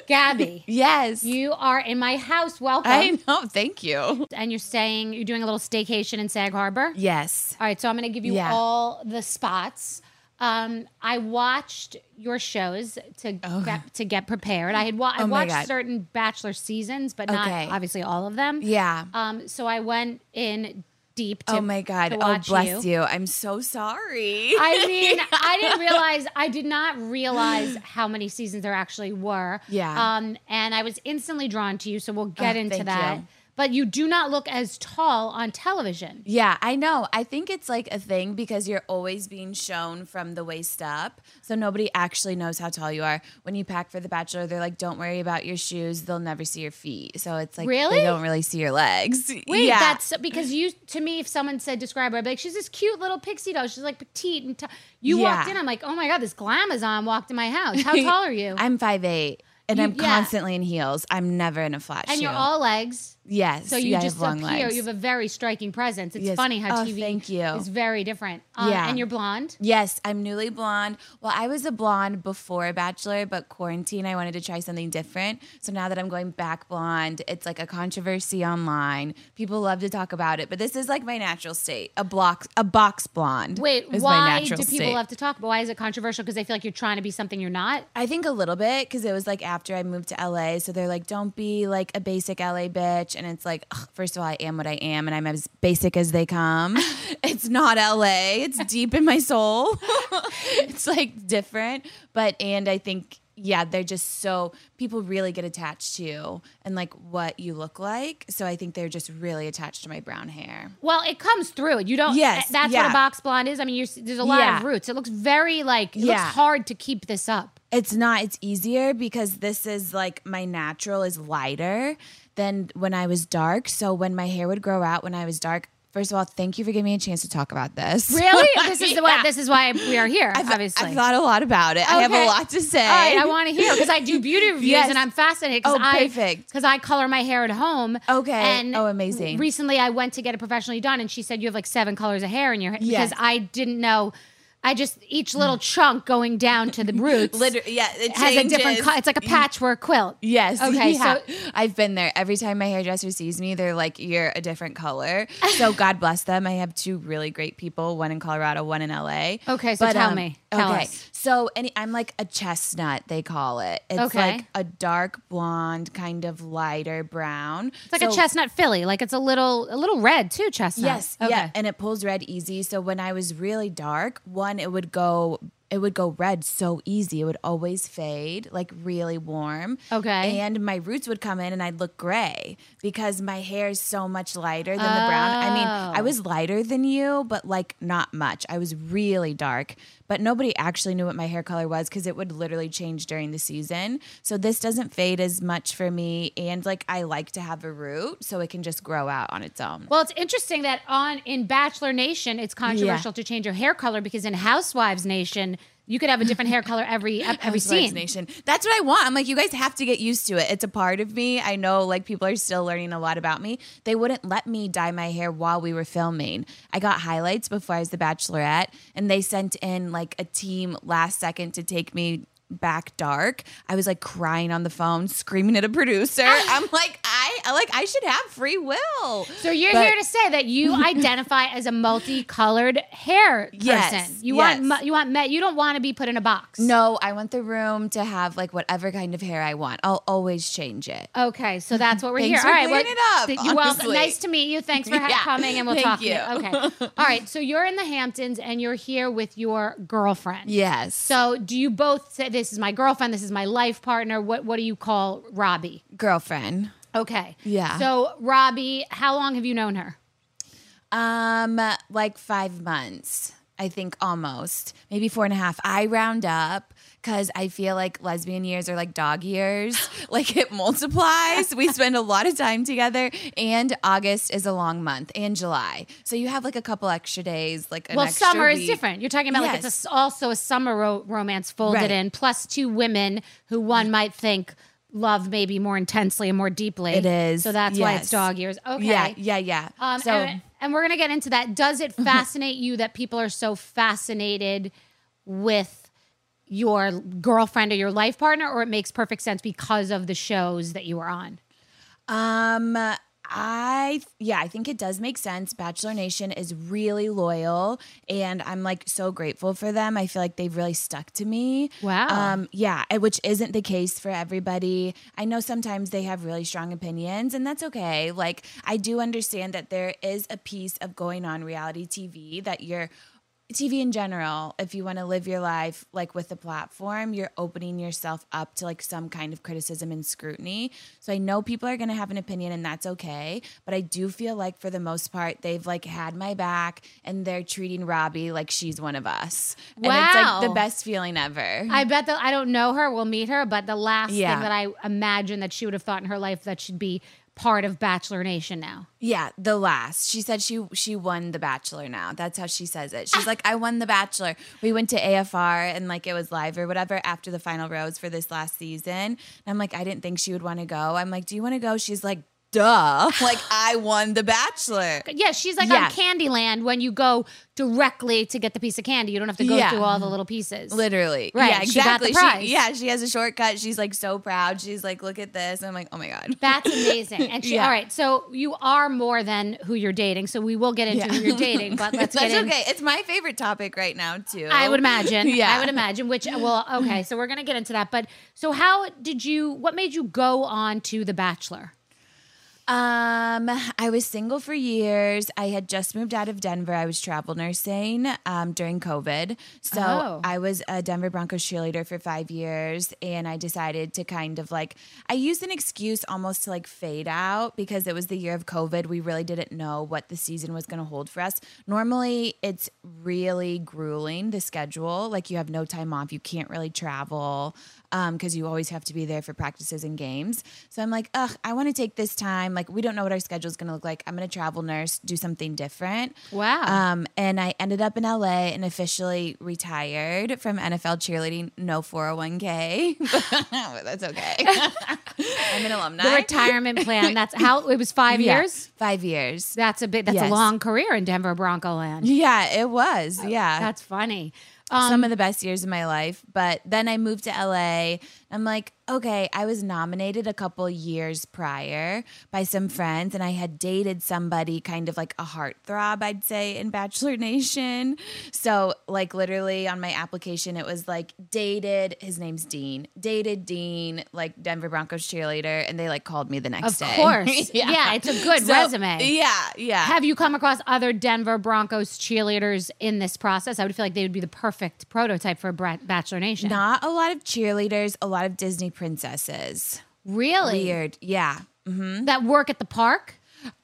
Gabby. Yes. You are in my house. Welcome. I know. Thank you. And you're staying, you're doing a little staycation in Sag Harbor. Yes. All right. So I'm going to give you Yeah. all the spots. Um, I watched your shows to get, to get prepared. I had wa- I Oh watched God. certain Bachelor seasons, but Okay. not obviously all of them. Yeah. Um, so I went in deep. To, oh my God. Oh, bless you. I'm so sorry. I mean, I didn't realize, I did not realize how many seasons there actually were. Yeah. Um, and I was instantly drawn to you, so we'll get Oh, into that. you. But you do not look as tall on television. Yeah, I know. I think it's like a thing because you're always being shown from the waist up. So nobody actually knows how tall you are. When you pack for The Bachelor, they're like, don't worry about your shoes. They'll never see your feet. So it's like, Really? they don't really see your legs. Wait, yeah. that's because you, to me, if someone said describe her, I'd be like, she's this cute little pixie doll. She's like petite and t-. you walked in. I'm like, oh my god, this glamazon walked in my house. How tall are you? I'm 5'8 and You- I'm yeah. constantly in heels. I'm never in a flat and shoe. you're all legs. Yes. So you yeah, just appear. legs. You have a very striking presence. It's Yes. funny how Oh, TV thank you. is very different. Um, Yeah. And you're blonde. Yes, I'm newly blonde. Well, I was a blonde before Bachelor, but quarantine, I wanted to try something different. So now that I'm going back blonde, it's like a controversy online. People love to talk about it, but this is like my natural state. A block, a box blonde. Wait, is my why do people state. have to talk? But why is it controversial? Because they feel like you're trying to be something you're not. I think a little bit because it was like after I moved to LA. So they're like, don't be like a basic LA bitch. And it's like, ugh, first of all, I am what I am and I'm as basic as they come. it's not LA, it's deep in my soul. it's like different. But, and I think, yeah, they're just so, people really get attached to you and like what you look like. So I think they're just really attached to my brown hair. Well, it comes through. You don't. Yes, eh, that's what a box blonde is. I mean, you're, there's a lot Yeah. of roots. It looks very like it Yeah. looks hard to keep this up. It's not. It's easier because this is like my natural is lighter than when I was dark. So when my hair would grow out when I was dark, first of all, thank you for giving me a chance to talk about this. Really? this is Yeah. why. This is why we are here. I've, obviously. I've thought a lot about it. I have a lot to say. Right, I want to hear because I do beauty reviews Yes. and I'm fascinated. Oh, I, perfect. Because I color my hair at home. Okay. And Oh, amazing. Recently, I went to get it professionally done, and she said you have like seven colors of hair in your hair Yes. because I didn't know. I just each little mm. chunk going down to the roots. Literally, yeah, it has a different. changes. Co- it's like a mm. patchwork quilt. Yes. Okay, yeah. so- I've been there. Every time my hairdresser sees me, they're like, "You're a different color." So God bless them. I have two really great people, one in Colorado, one in LA. Okay, so tell um, me. Tell okay, us. so any, I'm like a chestnut. They call it. It's Okay. like a dark blonde, kind of lighter brown. It's like a chestnut filly. Like it's a little a little red too. Chestnut. Yes, Okay. yeah, and it pulls red easy. So when I was really dark, one, it would go it would go red so easy. It would always fade, like really warm. Okay. And my roots would come in and I'd look gray because my hair is so much lighter than the brown. I mean, I Oh. was lighter than you, but like not much. I was really dark, but nobody actually knew what my hair color was because it would literally change during the season. So this doesn't fade as much for me. And like, I like to have a root so it can just grow out on its own. Well, it's interesting that on in Bachelor Nation, it's controversial to change your hair color because in Housewives Nation, you could have a different hair color every every scene. Nation. That's what I want. I'm like, you guys have to get used to it. It's a part of me. I know like people are still learning a lot about me. They wouldn't let me dye my hair while we were filming. I got highlights before I was the bachelorette and they sent in like a team last second to take me back dark. I was like crying on the phone, screaming at a producer. I'm like, I I like I should have free will. So you're But- here to say that you identify as a multicolored hair person. Yes, You yes. want you want met. You don't want to be put in a box. No, I want the room to have like whatever kind of hair I want. I'll always change it. Okay, so that's what we're here. for All right, it up, th- You're welcome. Nice to meet you. Thanks for ha- Yeah, coming, and we'll thank talk. you. Okay. All right. So you're in the Hamptons, and you're here with your girlfriend. Yes. So do you both say this is my girlfriend? This is my life partner. What What do you call Robby? girlfriend. Okay. Yeah. So Robby, how long have you known her? Um, like five months. I think almost maybe four and a half. I round up because I feel like lesbian years are like dog years. like it multiplies. we spend a lot of time together, and August is a long month, and July. So you have like a couple extra days. Like an well, summer is different. You're talking about like it's a also a summer ro- romance folded Right. in, plus two women who one might think love maybe more intensely and more deeply. It is, So that's why it's dog years. Okay. Yeah, yeah, yeah. Um, so and, and we're gonna get into that. Does it fascinate you that people are so fascinated with your girlfriend or your life partner, or it makes perfect sense because of the shows that you were on? Um, I yeah, I think it does make sense. Bachelor Nation is really loyal, and I'm like so grateful for them. I feel like they've really stuck to me. Wow. Um, yeah, which isn't the case for everybody. I know sometimes they have really strong opinions, and that's okay. Like I do understand that there is a piece of going on reality TV that you're TV in general, if you want to live your life like with a platform, you're opening yourself up to like some kind of criticism and scrutiny. So I know people are going to have an opinion and that's okay, but I do feel like for the most part they've like had my back and they're treating Robby like she's one of us. And it's like the best feeling ever. I bet that I don't know her. We'll meet her, but the last Yeah. thing that I imagine that she would have thought in her life that should be part of Bachelor Nation now. Yeah, the last. She said she she won the Bachelor now. That's how she says it. She's ah. like, I won the Bachelor. We went to AFR and like it was live or whatever after the final rose for this last season. And I'm like, I didn't think she would want to go. I'm like, Do you want to go? She's like, duh. Like I won the Bachelor. Yeah, she's like Yeah. on Candyland when you go directly to get the piece of candy. You don't have to go Yeah. through all the little pieces. Literally. Right, Yeah, she got the exactly. prize. yeah, she has a shortcut. She's like so proud. She's like, look at this. And I'm like, oh my God. That's amazing. And she, Yeah. all right, so you are more than who you're dating. So we will get into who you're dating, but let's That's get in. okay. It's my favorite topic right now too. I would imagine. Yeah. I would imagine. Which, well, okay. So we're gonna get into that. But so, how did you? What made you go on to The Bachelor? Um, I was single for years. I had just moved out of Denver. I was travel nursing um, during COVID. So Oh. I was a Denver Broncos cheerleader for five years. And I decided to kind of like, I used an excuse almost to like fade out because it was the year of COVID. We really didn't know what the season was going to hold for us. Normally, it's really grueling, the schedule. Like, you have no time off, you can't really travel because you always have to be there for practices and games. So I'm like, ugh, I want to take this time. Like, we don't know what our schedule is going to look like. I'm going to travel nurse, do something different. Wow. Um, and I ended up in LA and officially retired from NFL cheerleading. No 401k, but that's okay. I'm an alumni. The retirement plan. That's how it was. Five Yeah, years. Five years. That's a bit. That's a long career in Denver Bronco land. Yeah, it was. Yeah. That's funny. Um, some of the best years of my life. But then I moved to LA. I'm like, okay, I was nominated a couple years prior by some friends, and I had dated somebody kind of like a heartthrob, I'd say, in Bachelor Nation. So, like, literally on my application, it was like dated, his name's Dean, dated Dean, like Denver Broncos cheerleader, and they like called me the next Of day. Of course. yeah. it's a good So, resume. Yeah, yeah. Have you come across other Denver Broncos cheerleaders in this process? I would feel like they would be the perfect prototype for Bachelor Nation. Not a lot of cheerleaders, a lot of Disney princesses. really? Weird. Yeah. That work at the park?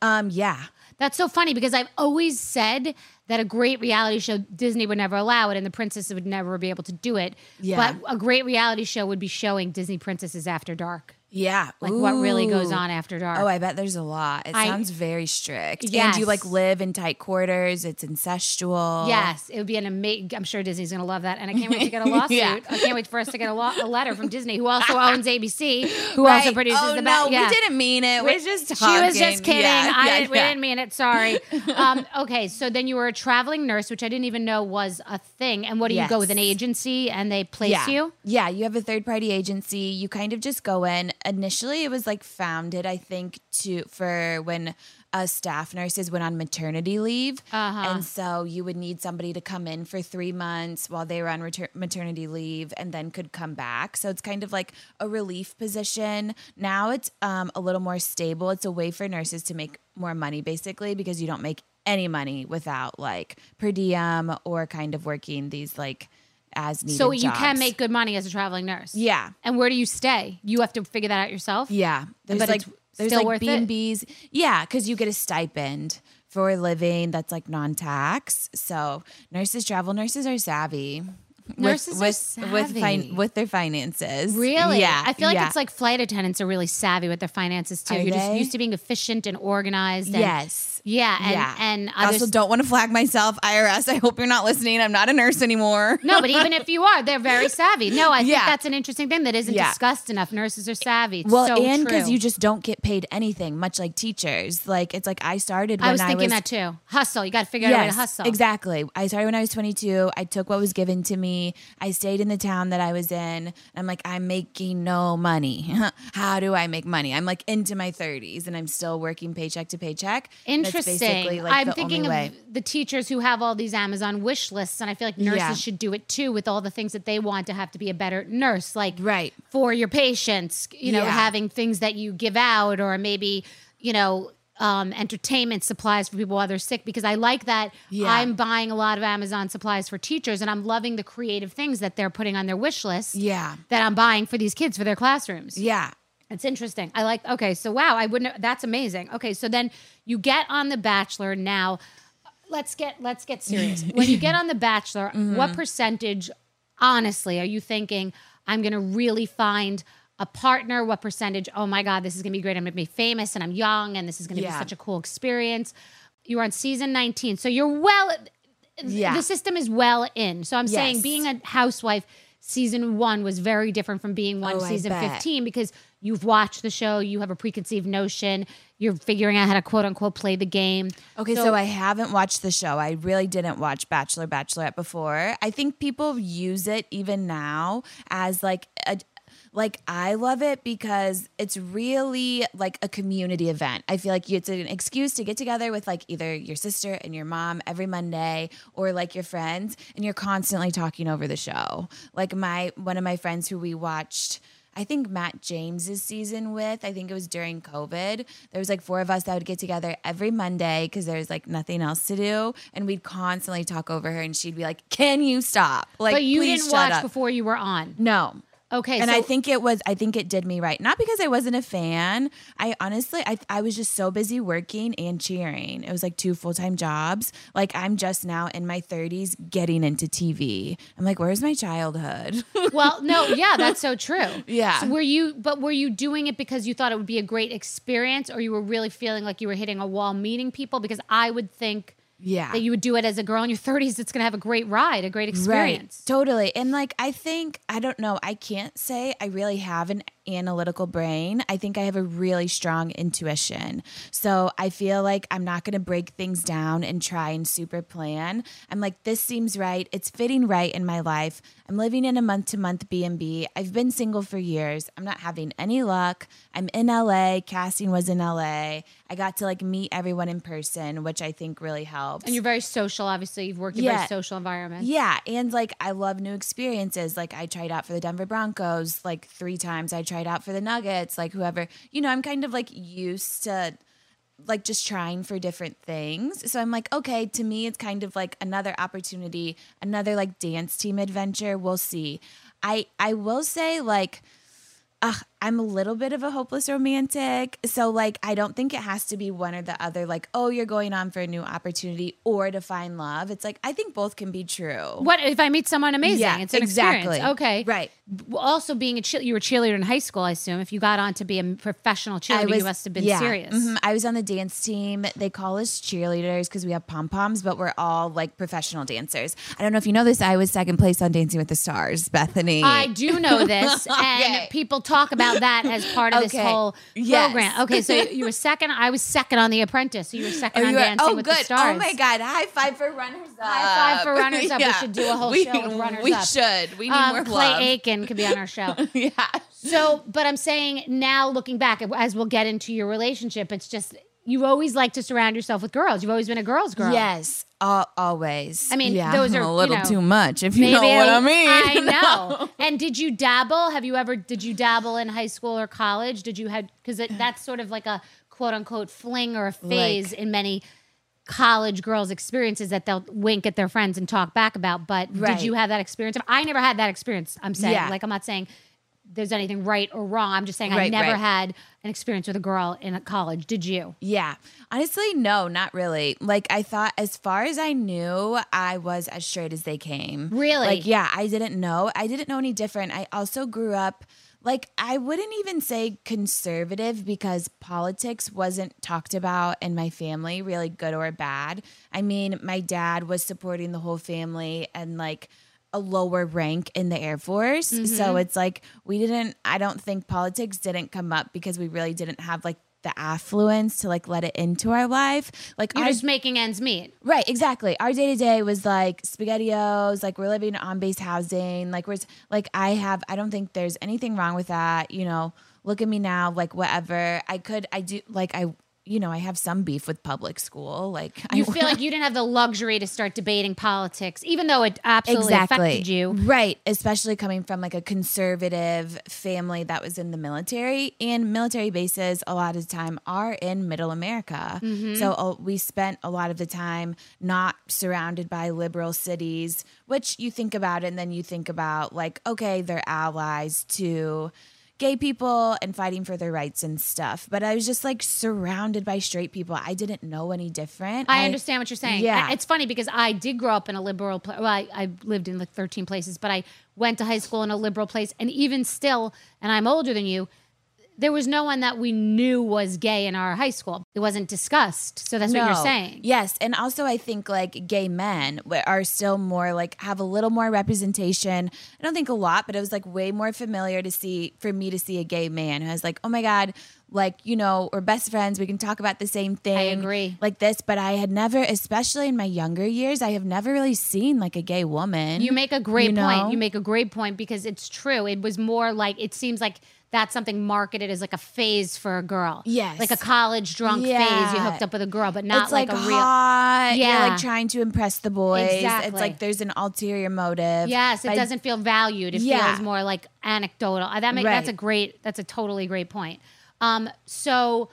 Um, yeah. That's so funny because I've always said that a great reality show Disney would never allow it and the princesses would never be able to do it. Yeah. But a great reality show would be showing Disney princesses after dark. Yeah. Like what really goes on after dark. Oh, I bet there's a lot. It I- sounds very strict. And Yes. you like live in tight quarters. It's incestual. Yes, it would be an amazing. I'm sure Disney's going to love that, and I can't wait to get a lawsuit. Yeah. I can't wait for us to get a, lo- a letter from Disney, who also owns ABC, who Right. also produces oh, the. no, Ba- yeah. we didn't mean it. We're just She was just kidding. Yeah, I yeah, didn't, we didn't mean it. Sorry. um, okay, so then you were a traveling nurse, which I didn't even know was a thing. And what do you go with an agency and they place you? Yeah, you have a third party agency. You kind of just go in. Initially, it was like founded, I think, to for when uh, staff nurses went on maternity leave, Uh-huh. and so you would need somebody to come in for three months while they were on retur- maternity leave, and then could come back. So it's kind of like a relief position. Now it's um, a little more stable. It's a way for nurses to make more money, basically, because you don't make any money without like per diem or kind of working these like as needed. So you can make good money as a traveling nurse. Yeah. And where do you stay? You have to figure that out yourself? Yeah. There's But like it's there's still like worth B it? and B's. Yeah, because you get a stipend for a living that's like non-tax. So nurses, travel nurses are savvy. with- Nurses are with with, savvy. with their finances. Really? Yeah. I feel like yeah. it's like flight attendants are really savvy with their finances too. Are You're just used to being efficient and organized. And, yes. Yeah. And, yeah. and I also don't want to flag myself, IRS. I hope you're not listening. I'm not a nurse anymore. No, but even if you are, they're very savvy. No, I think Yeah. that's an interesting thing that isn't Yeah. discussed enough. Nurses are savvy. It's Well, so and because you just don't get paid anything, much like teachers. Like it's like I started. When I was thinking was, that too. Hustle. You got to figure out a way to hustle. Exactly. I started when I was 22. I took what was given to me. I stayed in the town that I was in. I'm like, I'm making no money. How do I make money? I'm like into my 30s and I'm still working paycheck to paycheck. That's Interesting. basically, like, I'm the thinking of way. the teachers who have all these Amazon wish lists, and I feel like nurses Yeah. should do it too with all the things that they want to have to be a better nurse, like Right. for your patients. You know, Yeah. having things that you give out, or maybe you know. Um, entertainment supplies for people while they're sick because I like that Yeah. I'm buying a lot of Amazon supplies for teachers and I'm loving the creative things that they're putting on their wish list Yeah. that I'm buying for these kids for their classrooms. Yeah. It's interesting. I like. Okay, so wow, I wouldn't. That's amazing. Okay, so then you get on The Bachelor. Now, let's get let's get serious. when you get on The Bachelor, Mm-hmm. what percentage, honestly, are you thinking I'm going to really find a partner? What percentage? Oh my God, this is going to be great. I'm going to be famous, and I'm young, and this is going to be such a cool experience. You're on season 19, so you're well. Yeah. The system is well in. So I'm saying being a housewife. Season one was very different from being one Oh, season 15 because you've watched the show, you have a preconceived notion, you're figuring out how to quote unquote play the game. Okay, so, I haven't watched the show. I really didn't watch Bachelor Bachelorette before. I think people use it even now as like a like I love it because it's really like a community event. I feel like it's an excuse to get together with like either your sister and your mom every Monday or like your friends and you're constantly talking over the show. Like my one of my friends who we watched I think Matt James's season with. I think it was during COVID. There was like four of us that would get together every Monday because there was like nothing else to do, and we'd constantly talk over her, and she'd be like, "Can you stop?" Like, but you didn't watch up. before you were on. No. Okay, and so I think it was. I think it did me right. Not because I wasn't a fan. I honestly, I, I was just so busy working and cheering. It was like two full time jobs. Like I'm just now in my 30s getting into TV. I'm like, where's my childhood? well, no, yeah, that's so true. Yeah. So were you but were you doing it because you thought it would be a great experience or you were really feeling like you were hitting a wall meeting people because I would think yeah. that you would do it as a girl in your 30s it's going to have a great ride, a great experience. Right. Totally. And like I think I don't know, I can't say I really have an analytical brain. I think I have a really strong intuition. So I feel like I'm not going to break things down and try and super plan. I'm like, this seems right. It's fitting right in my life. I'm living in a month to month B&B. I've been single for years. I'm not having any luck. I'm in LA. Casting was in LA. I got to like meet everyone in person, which I think really helps. And you're very social, obviously. You've worked in Yeah. very social environments. Yeah, and like I love new experiences. Like I tried out for the Denver Broncos like 3 times. I tried out for the Nuggets, like whoever. You know, I'm kind of like used to like just trying for different things. So I'm like, okay, to me it's kind of like another opportunity, another like dance team adventure. We'll see. I I will say like Ugh, I'm a little bit of a hopeless romantic. So, like, I don't think it has to be one or the other. Like, oh, you're going on for a new opportunity or to find love. It's like, I think both can be true. What if I meet someone amazing? Yeah, it's an exactly. experience. Okay. Right. Also, being a cheer, you were a cheerleader in high school, I assume. If you got on to be a professional cheerleader, you must have been yeah. serious. Mhm. I was on the dance team. They call us cheerleaders because we have pom poms, but we're all like professional dancers. I don't know if you know this. I was second place on Dancing with the Stars, Bethenny. I do know this, and Okay. people talk about that as part of this whole Yes. program. Okay, so you were second. I was second on The Apprentice. So you were second Oh, on Dancing oh, with good. the Stars. Oh my God. High five for runners up. High five for Runners Up. We should do a whole we, show with Runners we Up. should. We need Um, more Clay love. Aiken could be on our show. yeah. So, but I'm saying now, looking back, as we'll get into your relationship, it's just you always like to surround yourself with girls. You've always been a girl's girl. Yes. al- always. I mean, yeah, those are, a you little know, too much, if you know what I mean. I know. And did you dabble? Have you ever? Did you dabble in high school or college? Did you have? Because that's sort of like a quote unquote fling or a phase in many college girls' experiences that they'll wink at their friends and talk back about. But did you have that experience? I never had that experience. I'm saying, Yeah. like, I'm not saying there's anything right or wrong. I'm just saying I Right, never right. had an experience with a girl in a college. Did you? Yeah. Honestly, no, not really. Like I thought as far as I knew, I was as straight as they came. Really? Like yeah, I didn't know. I didn't know any different. I also grew up like I wouldn't even say conservative because politics wasn't talked about in my family, really good or bad. I mean, my dad was supporting the whole family and like a lower rank in the Air Force. So mm-hmm. it's like we didn't I don't think politics didn't come up because we really didn't have like the affluence to like let it into our life. Like You're our- just making ends meet. Right, exactly. Our day to day was like spaghettios, like we're living on base housing, like we're like I have I don't think there's anything wrong with that, you know. Look at me now, like whatever. I could I do like I you know, I have some beef with public school. Like You I feel like you didn't have the luxury to start debating politics, even though it absolutely affected you. Right. Especially coming from like a conservative family that was in the military. And military bases, a lot of the time, are in middle America. Mm-hmm. So uh, we spent a lot of the time not surrounded by liberal cities, which you think about it and then you think about like, okay, they're allies to gay people and fighting for their rights and stuff. But I was just like surrounded by straight people. I didn't know any different. I understand what you're saying. Yeah. I- It's funny because I did grow up in a liberal place. Well, I, I lived in like 13 places, but I went to high school in a liberal place. And even still, and I'm older than you, there was no one that we knew was gay in our high school. It wasn't discussed. So that's what you're saying. Yes, and also I think like gay men are still more like have a little more representation. I don't think a lot, but it was like way more familiar to see for me to see a gay man who has like, oh my god, like you know, we're best friends. We can talk about the same thing. I agree. Like this, but I had never, especially in my younger years, I have never really seen like a gay woman. You make a great You point. know? You make a great point because it's true. It was more like it seems like that's something marketed as like a phase for a girl. Yes. Like a college drunk phase. You hooked up with a girl, but not it's like, a real hot. You're Yeah. like trying to impress the boys. Exactly. It's like there's an ulterior motive. Yes, it doesn't feel valued. It Yeah. feels more like anecdotal. Uh, That make, that's a great. That's a totally great point. Um, so,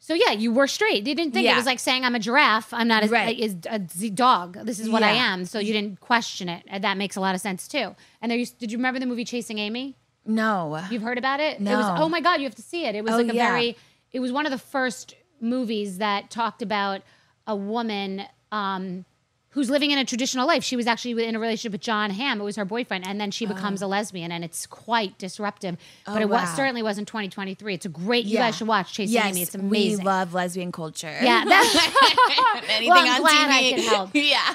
so yeah, you were straight. You didn't think it was like saying I'm a giraffe. I'm not a, Right. is a z- dog. This is what I am. So you didn't question it. And that makes a lot of sense too. And there, used, did you remember the movie Chasing Amy? No. You've heard about it? It was, No. oh my God, you have to see it. It was Oh, like a yeah. very, it was one of the first movies that talked about a woman um, who's living in a traditional life. She was actually in a relationship with Jon Hamm. It was her boyfriend. And then she becomes a lesbian and it's quite disruptive. but it was, Oh. certainly wasn't 2023. It's a great, you guys should watch Chasing yes, Amy. It's amazing. We love lesbian culture. yeah, that's Anything Well, I'm on glad I TV. can help. yeah.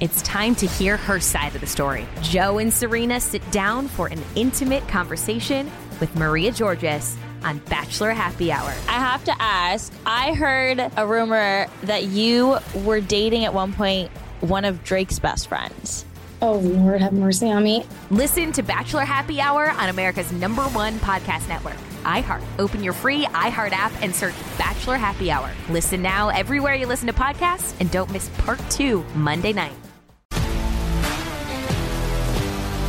It's time to hear her side of the story. Joe and Serena sit down for an intimate conversation with Maria Georgas on Bachelor Happy Hour. I have to ask I heard a rumor that you were dating at one point one of Drake's best friends. Oh, Lord, have mercy on me. Listen to Bachelor Happy Hour on America's number one podcast network, iHeart. Open your free iHeart app and search Bachelor Happy Hour. Listen now everywhere you listen to podcasts and don't miss part two Monday night.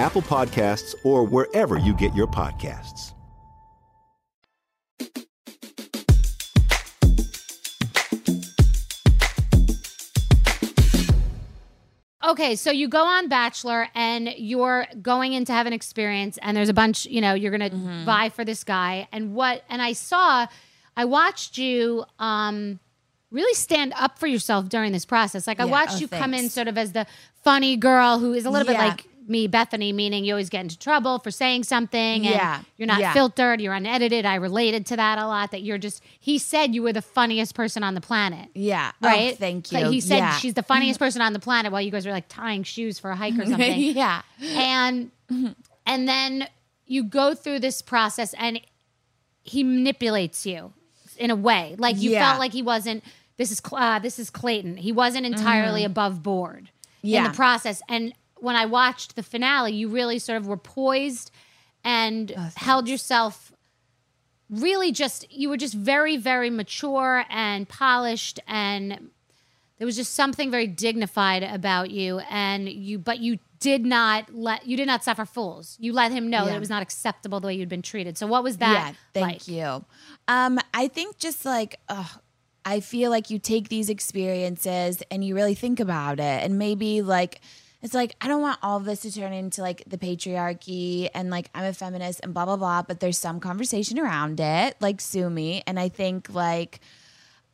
Apple Podcasts, or wherever you get your podcasts. Okay, so you go on Bachelor and you're going in to have an experience, and there's a bunch, you know, you're gonna Mm-hmm. vie for this guy. And what, and I saw, I watched you um really stand up for yourself during this process. Like, I Yeah, watched oh, you come in sort of as the funny girl who is a little bit like me, Bethenny, meaning you always get into trouble for saying something. And Yeah, You're not yeah. filtered, you're unedited. I related to that a lot, that you're just, he said you were the funniest person on the planet. Yeah. Oh, Right? thank Like, you. he said Yeah. she's the funniest person on the planet while you guys were like tying shoes for a hike or something. yeah. And and then you go through this process and he manipulates you in a way. Like you Yeah. felt like he wasn't this is uh, this is Clayton. He wasn't entirely Mhm. above board in the process. And when I watched the finale, you really sort of were poised and Oh, held yourself really just you were just very very mature and polished and there was just something very dignified about you and you but you did not let you did not suffer fools you let him know that it was not acceptable the way you'd been treated so what was that Yeah, thank like? you. Um, I think just like, ugh, I feel like you take these experiences and you really think about it, and maybe like. It's like I don't want all of this to turn into like the patriarchy and like I'm a feminist and blah blah blah, but there's some conversation around it, like sue me. And I think like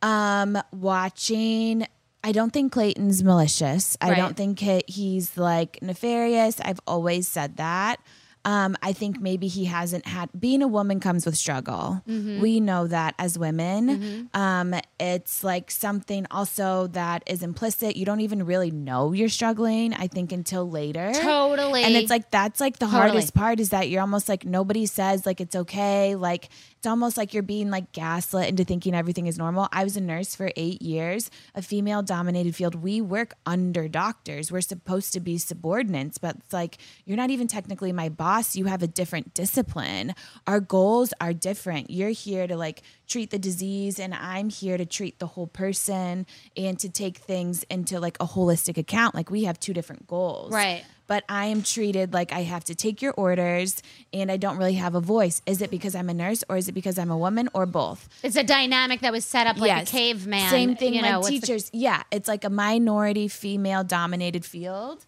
um watching I don't think Clayton's malicious. I don't think he, he's like nefarious. I've always said that. Um, I think maybe he hasn't had being a woman comes with struggle. Mhm. We know that as women. Mm-hmm. Um, it's like something also that is implicit. You don't even really know you're struggling, I think, until later. Totally. And it's like that's like the Totally. hardest part is that you're almost like nobody says like it's okay. Like it's almost like you're being like gaslit into thinking everything is normal. I was a nurse for eight years, a female dominated field. We work under doctors. We're supposed to be subordinates, but it's like you're not even technically my boss. You have a different discipline. Our goals are different. You're here to like treat the disease, and I'm here to treat the whole person and to take things into like a holistic account. Like we have two different goals Right. But I am treated like I have to take your orders and I don't really have a voice. Is it because I'm a nurse or is it because I'm a woman or both? it's a dynamic that was set up like Yes. a caveman Same thing you know, like what's the- teachers. yeah, it's like a minority female dominated field.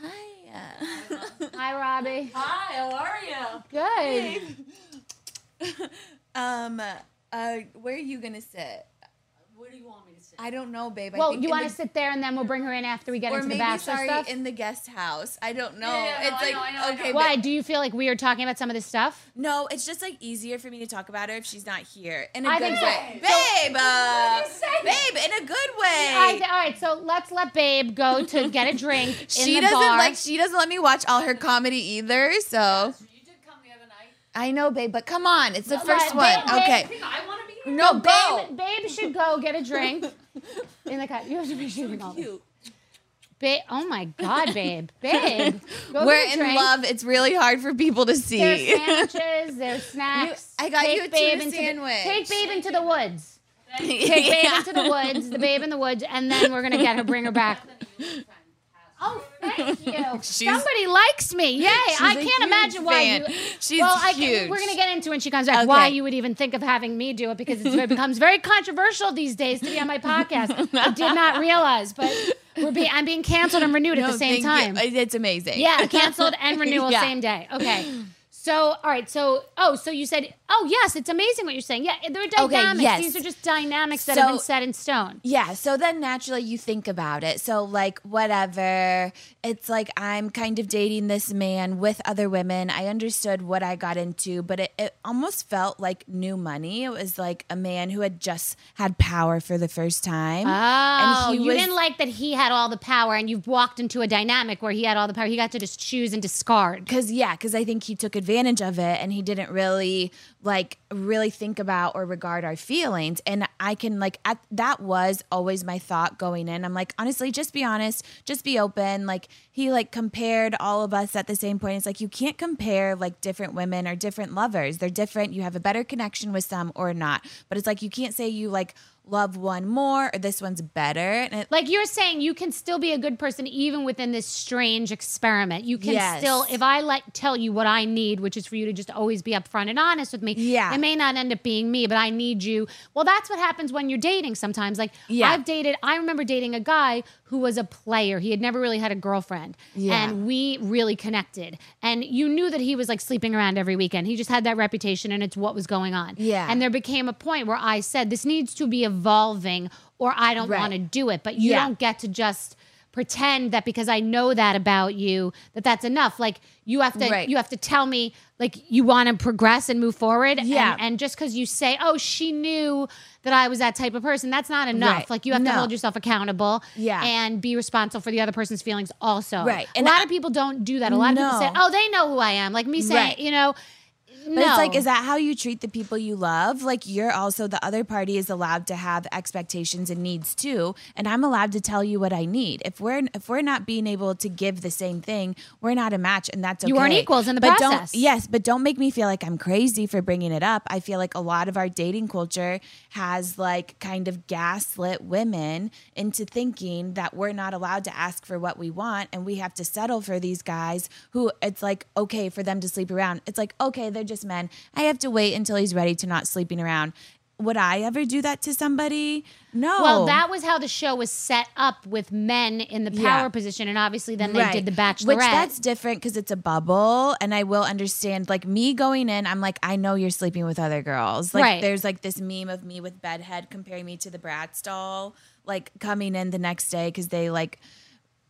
hi Hi, robbie Hi, how are you? good um, uh, where are you gonna sit? What do you want me to say? I don't know, babe. I Well, think you want to the- sit there and then we'll bring her in after we get or into maybe the bachelor sorry stuff. in the guest house. I don't know. Yeah, yeah, no, it's I like know, I know, I okay, Why? but- Do you feel like we are talking about some of this stuff? No, it's just like easier for me to talk about her if she's not here in a I good think so. way, So- babe. Uh, babe, in a good way. I, all right, so let's let Babe go to get a drink. in she the doesn't bar. like. She doesn't let me watch all her comedy either. So. You did come the other night. I know, babe, but come on, it's the No, first babe, one. babe, okay. I want to be No, No, go. Babe, babe should go get a drink in the cut. You have to be shooting all this. Babe, oh my God, babe, babe, go We're in drink. love. It's really hard for people to see. There's sandwiches, there's snacks. I got Take you a babe into sandwich. The, take babe into the woods. Take babe Yeah. into the woods. The babe in the woods, and then we're gonna get her, bring her back. Oh, thank you. Somebody likes me. Yay! I can't imagine why fan. you. She's well, I, huge. We're gonna get into when she comes back why you would even think of having me do it because it's, it becomes very controversial these days to be on my podcast. I did not realize, but we're being I'm being canceled and renewed at the same time. you. It's amazing. Yeah, canceled and renewal Yeah. same day. Okay. So, all right. So, oh, so you said, oh, yes, it's amazing what you're saying. Yeah, they're Okay, dynamics. yes. These are just dynamics that have been set in stone. Yeah, so then naturally you think about it. So, like, whatever. It's like I'm kind of dating this man with other women. I understood what I got into, but it, it almost felt like new money. It was like a man who had just had power for the first time. Oh, he you was- didn't like that he had all the power and you've walked into a dynamic where he had all the power. He got to just choose and discard. Cause yeah, cause I think he took advantage of it and he didn't really like really think about or regard our feelings. And I can like at, that was always my thought going in. I'm like, honestly, just be honest, just be open. Like he like compared all of us at the same point. It's like you can't compare like different women or different lovers. They're different. You have a better connection with some or not. But it's like you can't say you like love one more or this one's better. And it, Like you're saying, you can still be a good person even within this strange experiment. You can Yes. still, if I like tell you what I need, which is for you to just always be upfront and honest with me. Yeah. it may not end up being me, but I need you. Well, that's what happens when you're dating. Sometimes, like Yeah. I've dated. I remember dating a guy who was a player. He had never really had a girlfriend, Yeah. and we really connected. And you knew that he was like sleeping around every weekend. He just had that reputation, and it's what was going on. Yeah. and there became a point where I said, "This needs to be evolving." Or I don't Right. want to do it, but you Yeah. don't get to just pretend that because I know that about you that that's enough. Like you have to Right. you have to tell me like you want to progress and move forward. Yeah. And, and just because you say, oh, she knew that I was that type of person, that's not enough. Right. Like you have to hold yourself accountable. Yeah. And be responsible for the other person's feelings also. Right. a lot I- of people don't do that. A lot of people say, oh, they know who I am. Like me saying, Right. you know. But no. it's like, is that how you treat the people you love? Like, you're also the other party is allowed to have expectations and needs too, and I'm allowed to tell you what I need. If we're if we're not being able to give the same thing, we're not a match, and that's okay. You aren't equals in the but process. Don't, yes, but don't make me feel like I'm crazy for bringing it up. I feel like a lot of our dating culture has like kind of gaslit women into thinking that we're not allowed to ask for what we want, and we have to settle for these guys who it's like okay for them to sleep around. It's like okay, they're just men. I have to wait until he's ready to not sleeping around. Would I ever do that to somebody? No. Well, that was how the show was set up with men in the power Yeah. position, and obviously then they Right. did the Bachelorette. Which that's different because it's a bubble, and I will understand. Like me going in, I'm like, I know you're sleeping with other girls. Like Right. there's like this meme of me with bedhead comparing me to the Bratz doll, like coming in the next day because they like.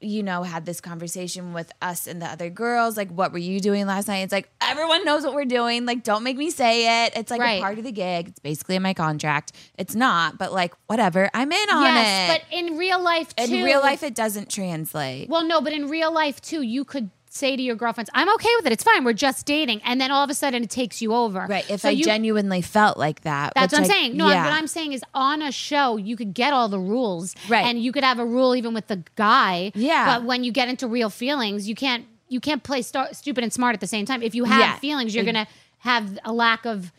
You know, had this conversation with us and the other girls. Like, what were you doing last night? It's like everyone knows what we're doing. Like, don't make me say it. It's like Right. a part of the gig. It's basically in my contract. It's not, but like, whatever. I'm in on yes, it. but in real life too. in real life, it doesn't translate. Well, no, but in real life too, you could say to your girlfriends, "I'm okay with it. It's fine. We're just dating," and then all of a sudden it takes you over. Right. If So I you- genuinely felt like that. That's what I'm I- saying. No, yeah. what I'm saying is on a show, you could get all the rules. Right. And you could have a rule even with the guy. Yeah. But when you get into real feelings, you can't you can't play st- stupid and smart at the same time. If you have Yeah. feelings, you're going to have a lack of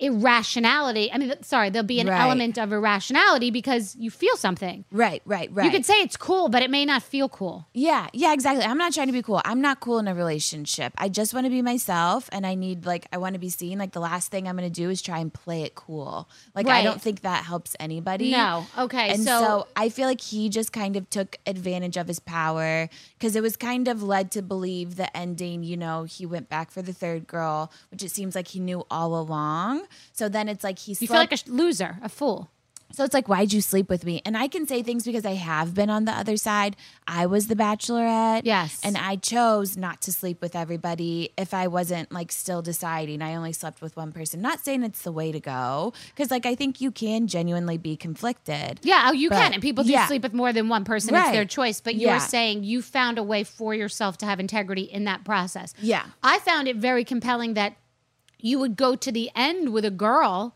irrationality. I mean, sorry, there'll be an Right. element of irrationality because you feel something. Right, right, right. You could say it's cool, but it may not feel cool. Yeah, yeah, exactly. I'm not trying to be cool. I'm not cool in a relationship. I just want to be myself and I need like I want to be seen. Like the last thing I'm going to do is try and play it cool. Like I don't think that helps anybody. No. Okay, And so- so, I feel like he just kind of took advantage of his power cuz it was kind of led to believe the ending, you know, he went back for the third girl, which it seems like he knew all along. So then it's like he You feel like a loser, a fool. So it's like, why'd you sleep with me? And I can say things because I have been on the other side. I was the bachelorette. Yes. And I chose not to sleep with everybody if I wasn't like still deciding. I only slept with one person. Not saying it's the way to go. Cause like I think you can genuinely be conflicted. Yeah, oh, you But- can. And people do yeah. sleep with more than one person. It's their choice. But you're Yeah. saying you found a way for yourself to have integrity in that process. Yeah. I found it very compelling that you would go to the end with a girl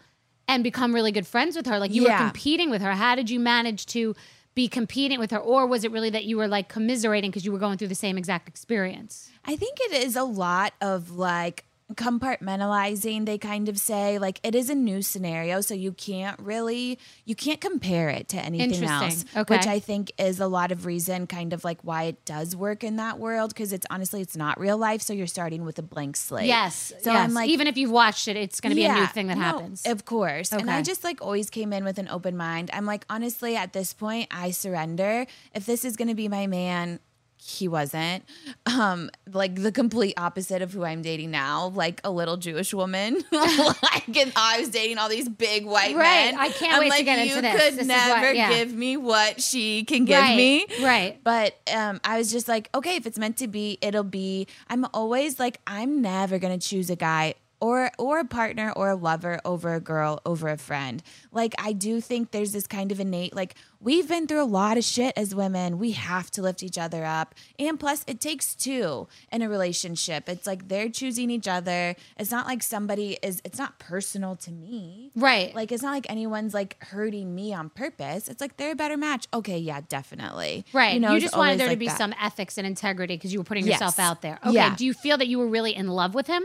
and become really good friends with her. Like you Yeah. were competing with her. How did you manage to be competing with her? Or was it really that you were like commiserating because you were going through the same exact experience? I think it is a lot of like compartmentalizing they kind of say like it is a new scenario so you can't really you can't compare it to anything else Okay. which i think is a lot of reason kind of like why it does work in that world because it's honestly it's not real life so you're starting with a blank slate yes. so yes. i'm like even if you've watched it, it's going to be a new thing that no, happens. Of course. And I just like always came in with an open mind. I'm like, honestly, at this point, I surrender. If this is going to be my man, he wasn't. Um, like the complete opposite of who I'm dating now, like a little Jewish woman. like, and I was dating all these big white Right. men. I can't I'm wait to like, get you into this. could This is never what- yeah. give me what she can give Right, me. right. But um, I was just like, okay, if it's meant to be, it'll be. I'm always like, I'm never gonna choose a guy or or a partner or a lover over a girl over a friend. Like I do think there's this kind of innate like we've been through a lot of shit as women. We have to lift each other up. And plus it takes two in a relationship. It's like they're choosing each other. It's not like somebody is it's not personal to me. Right. Like it's not like anyone's like hurting me on purpose. It's like they're a better match. Okay, yeah, definitely. Right. You, know, it's just wanted there to be that. some ethics and integrity because you were putting Yes. yourself out there. Okay. Yeah. Do you feel that you were really in love with him?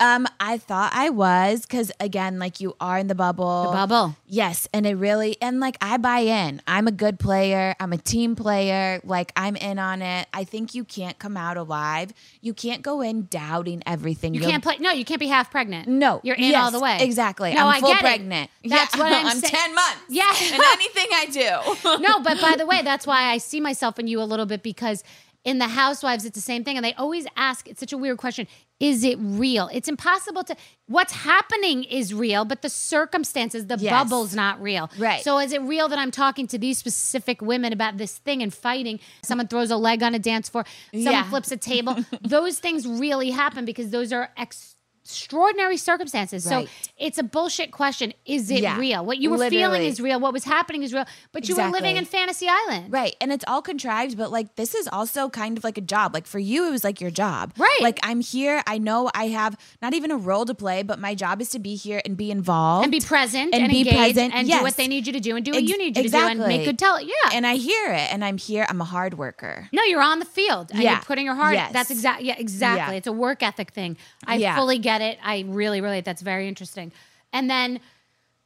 Um, I thought I was because again, like you are in the bubble. The bubble. Yes, and it really and like I buy in. I'm a good player. I'm a team player. Like I'm in on it. I think you can't come out alive. You can't go in doubting everything. You You'll- can't play. No, you can't be half pregnant. No, you're in yes, all the way. Exactly. No, I'm I full get it. pregnant. That's Yeah, what I'm, saying. I'm saying. 10 months. Yeah. And anything I do. no, but by the way, that's why I see myself in you a little bit because in the Housewives, it's the same thing, and they always ask. It's such a weird question. Is it real? It's impossible to. What's happening is real, but the circumstances, the Yes. bubble's not real. Right. So is it real that I'm talking to these specific women about this thing and fighting? Someone throws a leg on a dance floor. Someone Yeah. flips a table. those things really happen because those are ex- extraordinary circumstances. So it's a bullshit question. Is it Yeah. real? What you were feeling is real. What was happening is real. But you were living in Fantasy Island. Right. And it's all contrived, but like this is also kind of like a job. Like for you, it was like your job. Right. Like I'm here. I know I have not even a role to play, but my job is to be here and be involved. and be present And and, be present, and yes. do what they need you to do and do what Ex- you need you to do and make good tell yeah And I hear it and I'm here. I'm a hard worker. no you're on the field and Yeah. you're putting your heart Yes. that's exactly yeah exactly Yeah. it's a work ethic thing i Yeah. fully get it i really relate that's very interesting and then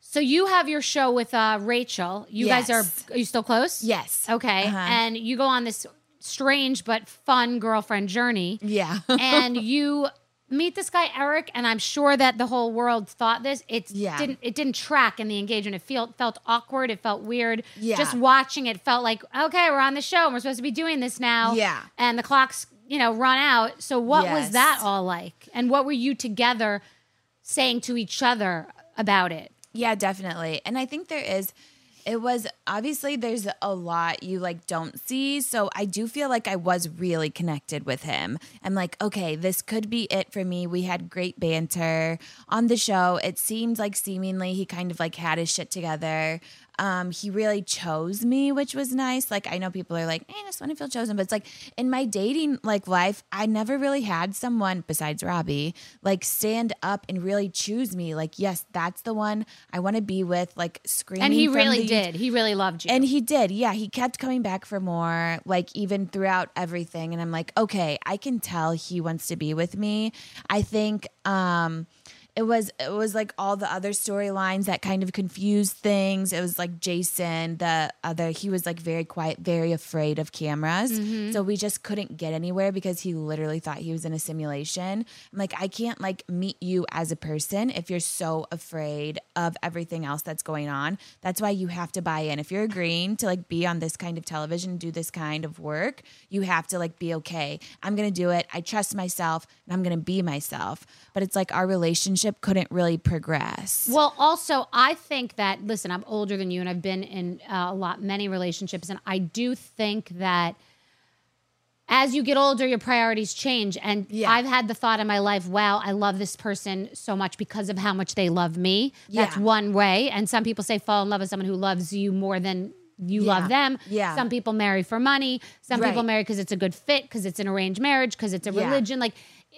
so you have your show with uh rachel you guys are are you still close Yes. okay Uh-huh. and you go on this strange but fun girlfriend journey Yeah. and you meet this guy Eric, and I'm sure that the whole world thought this. It Yeah. didn't. It didn't track in the engagement. It felt felt awkward. It felt weird. Yeah. Just watching it felt like okay, we're on the show. and We're supposed to be doing this now. Yeah. And the clock's you know run out. So what was that all like? And what were you together saying to each other about it? Yeah, definitely. And I think there is it was obviously there's a lot you like don't see. So I do feel like I was really connected with him. I'm like, okay, this could be it for me. We had great banter on the show. It seemed like seemingly he kind of like had his shit together. Um, he really chose me, which was nice. Like I know people are like, eh, I just want to feel chosen, but it's like in my dating like life, I never really had someone besides Robby like stand up and really choose me. Like, yes, that's the one I want to be with. Like screaming, And he really the- did. He really loved you. and he did. Yeah, he kept coming back for more, like even throughout everything. And I'm like, okay, I can tell he wants to be with me. I think um it was it was like all the other storylines that kind of confused things. It was like Jason, the other he was like very quiet, very afraid of cameras. Mhm. So we just couldn't get anywhere because he literally thought he was in a simulation. I'm like, I can't like meet you as a person if you're so afraid of everything else that's going on. That's why you have to buy in. If you're agreeing to like be on this kind of television, do this kind of work, you have to like be okay. I'm gonna do it. I trust myself and I'm gonna be myself. But it's like our relationship relationship couldn't really progress. Well, also, I think that listen, I'm older than you, and I've been in uh, a lot many relationships, and I do think that as you get older, your priorities change. And I've had the thought in my life, wow, I love this person so much because of how much they love me. That's Yeah. one way. And some people say fall in love with someone who loves you more than you Yeah. love them. Yeah. Some people marry for money. Some people marry because it's a good fit, because it's an arranged marriage, because it's a Yeah. religion. Like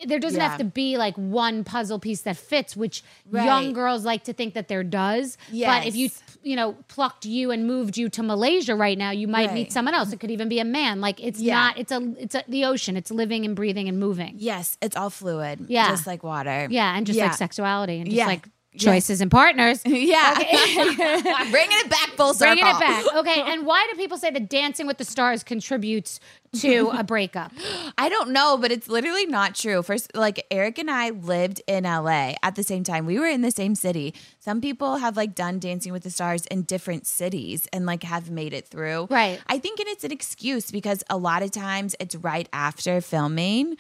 there doesn't Yeah. have to be like one puzzle piece that fits, which Right. young girls like to think that there does. But if you, you know, plucked you and moved you to Malaysia right now, you might meet someone else. It could even be a man. Like it's Yeah. not. It's a. It's a, the ocean. It's living and breathing and moving. Yes, it's all fluid. Yeah. Just like water. Yeah, and just Yeah. like sexuality and just Yeah. like Choices and partners. Yeah. Okay. Bringing it back full circle. Bringing it back. Okay. And why do people say that Dancing with the Stars contributes to a breakup? I don't know, but it's literally not true. First, like Eric and I lived in LA at the same time. We were in the same city. Some people have like done Dancing with the Stars in different cities and like have made it through. Right. I think and it's an excuse because a lot of times it's right after filming.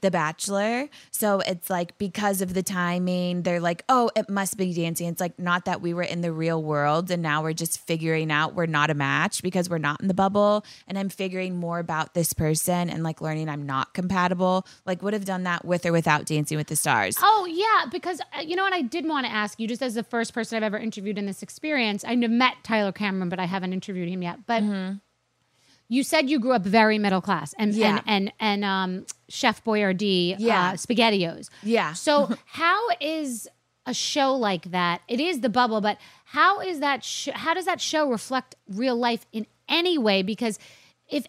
The Bachelor. So it's like because of the timing, they're like, oh, it must be dancing. It's like not that we were in the real world and now we're just figuring out we're not a match because we're not in the bubble. And I'm figuring more about this person and like learning I'm not compatible. Like would have done that with or without Dancing with the Stars. Oh yeah, because uh, you know what I did want to ask you, just as the first person I've ever interviewed in this experience. I kn- met Tyler Cameron, but I haven't interviewed him yet. But you said you grew up very middle class, and Yeah. and and and um, Chef Boyardee, Yeah. uh, Spaghettios. Yeah. So how is a show like that? It is the bubble, but how is that? Sh- how does that show reflect real life in any way? Because if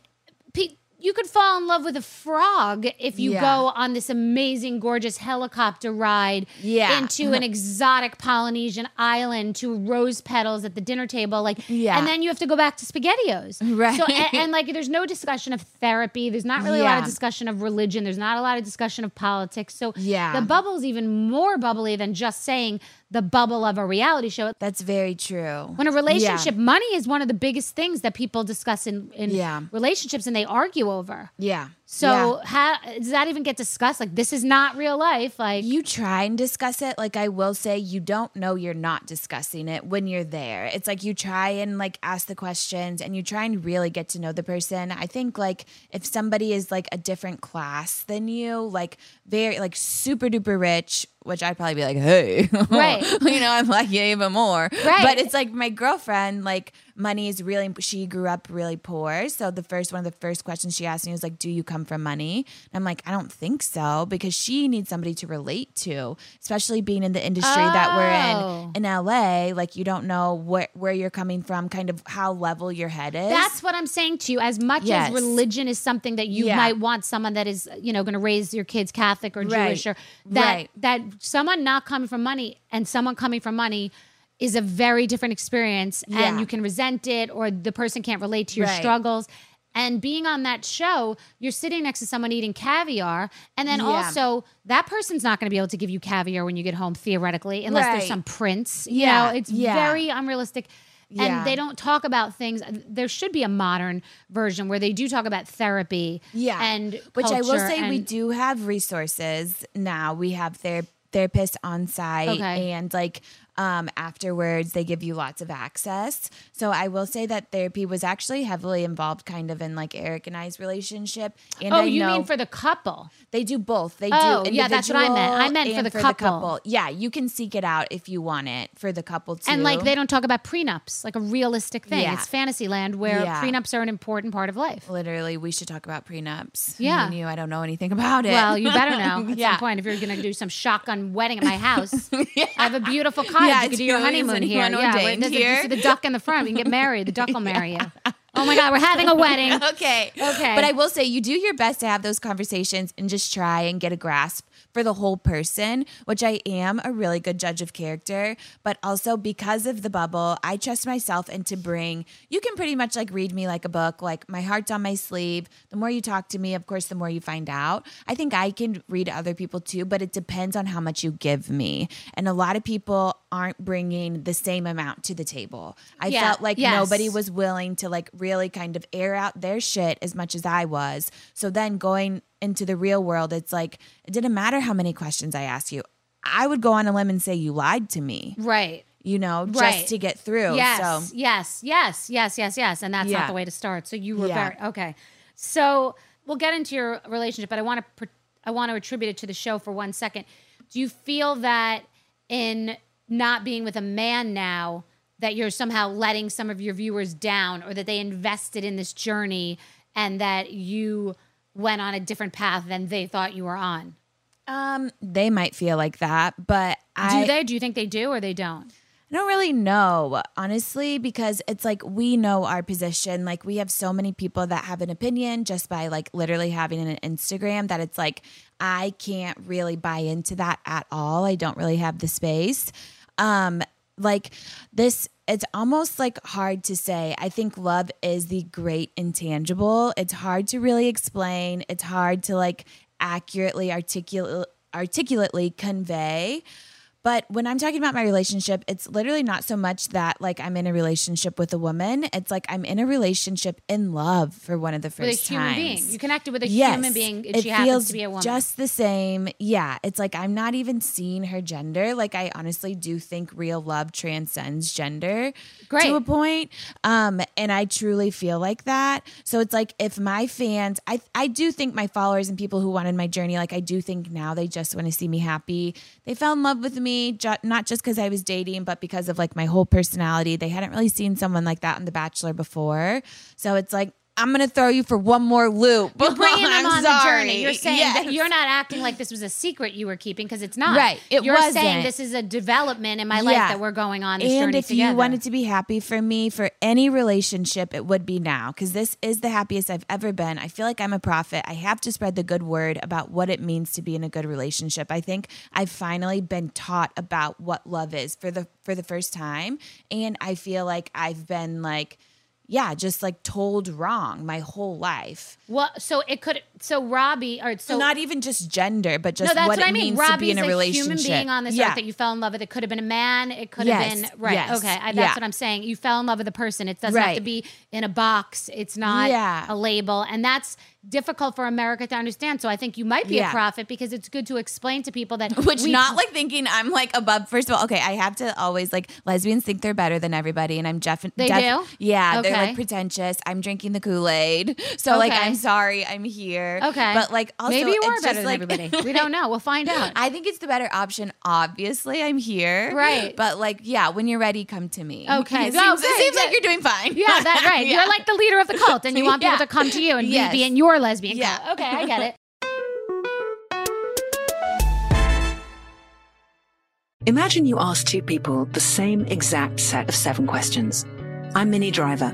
you could fall in love with a frog if you Yeah. go on this amazing, gorgeous helicopter ride Yeah. into an exotic Polynesian island to rose petals at the dinner table. Like, Yeah. and then you have to go back to SpaghettiOs. Right. So, and, and, like, there's no discussion of therapy. There's not really a lot of discussion of religion. There's not a lot of discussion of politics. So, Yeah. the bubble's even more bubbly than just saying the bubble of a reality show. That's very true. When a relationship, money is one of the biggest things that people discuss in, in Yeah. relationships and they argue over. Yeah. So how does that even get discussed? Like this is not real life. Like you try and discuss it. Like I will say, you don't know you're not discussing it when you're there. It's like you try and like ask the questions and you try and really get to know the person. I think like if somebody is like a different class than you, like very like super duper rich, which I'd probably be like, hey, Right. you know, I'm like you even more. Right. But it's like my girlfriend, like money is really. She grew up really poor, so the first one of the first questions she asked me was like, "Do you come from money?" And I'm like, "I don't think so," because she needs somebody to relate to, especially being in the industry that Oh. we're in oh. in LA. Like you don't know where where you're coming from, kind of how level your head is. That's what I'm saying to you. As much Yes. as religion is something that you Yeah. might want someone that is, you know, going to raise your kids Catholic or Jewish Right. or that Right. that someone not coming from money and someone coming from money is a very different experience Yeah. and you can resent it or the person can't relate to your Right. struggles. And being on that show, you're sitting next to someone eating caviar, and then Yeah. also that person's not going to be able to give you caviar when you get home theoretically, unless there's some prince. You Yeah. know, it's Yeah. very unrealistic and they don't talk about things. There should be a modern version where they do talk about therapy. Yeah. and Which I will say, we do have resources now. We have their therapists on site, Okay. and like um, afterwards, they give you lots of access. So I will say that therapy was actually heavily involved, kind of in like Eric and I's relationship. And oh, I you mean for the couple? they do both. They Oh, do. yeah, that's what I meant. I meant for the and couple. Yeah, you can seek it out if you want it for the couple too. And like they don't talk about prenups, like a realistic thing. Yeah. It's fantasy land where Yeah. prenups are an important part of life. Literally, we should talk about prenups. Yeah. You, I don't know anything about it. Well, you better know at yeah. some point if you're going to do some shotgun wedding at my house. yeah. I have a beautiful cottage. Yeah, you could do your honeymoon here. Yeah, where there's here? see the duck in the front. We can get married. The duck will marry you. Oh my God, we're having a wedding. okay. Okay. But I will say you do your best to have those conversations and just try and get a grasp for the whole person, which I am a really good judge of character. But also because of the bubble, I trust myself and to bring, you can pretty much like read me like a book, like my heart's on my sleeve. The more you talk to me, of course, the more you find out. I think I can read other people too, but it depends on how much you give me. And a lot of people aren't bringing the same amount to the table. I Yeah, felt like yes. nobody was willing to like really kind of air out their shit as much as I was. So then going into the real world, it's like it didn't matter how many questions I asked you. I would go on a limb and say you lied to me. Right. You know, just Right. to get through. Yes, So yes, yes, yes, yes, yes. And that's Yeah. not the way to start. So you were Yeah. very okay. So we'll get into your relationship, but I want to I want to attribute it to the show for one second. Do you feel that in not being with a man now that you're somehow letting some of your viewers down, or that they invested in this journey and that you went on a different path than they thought you were on? um they might feel like that, but I do they? Do you think they do, or they don't? I don't really know, honestly, because it's like we know our position. Like we have so many people that have an opinion just by like literally having an Instagram that it's like I can't really buy into that at all. I don't really have the space. Um like this it's almost like hard to say. I think love is the great intangible. It's hard to really explain. It's hard to like accurately articulate articulately convey. But when I'm talking about my relationship, it's literally not so much that like I'm in a relationship with a woman. It's like I'm in a relationship in love for one of the first With a human times. being, you connected with a Yes. human being, and it she feels happens to be a woman. just the same. Yeah, it's like I'm not even seeing her gender. Like I honestly do think real love transcends gender Great. to a point. Um, and I truly feel like that. So it's like if my fans, I I do think my followers and people who wanted my journey, like I do think now they just want to see me happy. They fell in love with me, ju- not just because I was dating, but because of like my whole personality. They hadn't really seen someone like that on The Bachelor before. So it's like. I'm gonna throw you for one more loop. You're bringing them I'm on the sorry. journey. You're saying Yes. that you're not acting like this was a secret you were keeping because it's not. Right. It you're saying wasn't. this is a development in my life Yeah. that we're going on this and if together. you wanted to be happy for me for any relationship, it would be now because this is the happiest I've ever been. I feel like I'm a prophet. I have to spread the good word about what it means to be in a good relationship. I think I've finally been taught about what love is for the for the first time, and I feel like I've been like. Yeah, just like told wrong my whole life. well, so it could. So Robby, or so So not even just gender, but just no, that's what, what, it I mean. means Robby's to be in a, a relationship. human being on this yeah. earth that you fell in love with. It could have been a man. It could Yes, have been right. yes, Okay, I, that's yeah. what I'm saying. You fell in love with a person. It doesn't have to be in a box. It's not Yeah. a label, and that's difficult for America to understand. So I think you might be a prophet because it's good to explain to people that Which we- not like thinking I'm like above. First of all, okay, I have to always like lesbians think they're better than everybody, and I'm Jeff. They do? Yeah, they're like pretentious. I'm drinking the Kool Aid, so like I'm sorry, I'm here. Okay. but like also Maybe you are it's better just, than like, everybody. We don't know. We'll find out. I think it's the better option. Obviously, I'm here. Right. But like, yeah, when you're ready, come to me. Okay. It No, seems, it good, seems like you're doing fine. Yeah, that's right. Yeah. You're like the leader of the cult, and you want people Yeah. to come to you and Yes. be, be in your lesbian Yeah. cult. Okay, I get it. Imagine you ask two people the same exact set of seven questions. I'm Minnie Driver,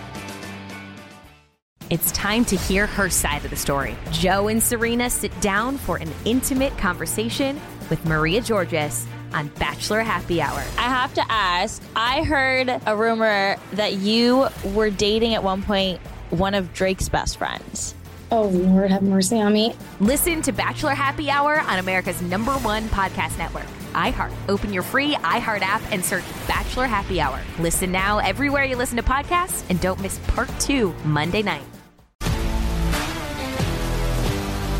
It's time to hear her side of the story. Joe and Serena sit down for an intimate conversation with Maria Georgas on Bachelor Happy Hour. I have to ask. I heard a rumor that you were dating at one point one of Drake's best friends. Oh, Lord, have mercy on me. Listen to Bachelor Happy Hour on America's number one podcast network, iHeart. Open your free iHeart app and search Bachelor Happy Hour. Listen now everywhere you listen to podcasts and don't miss part two Monday night.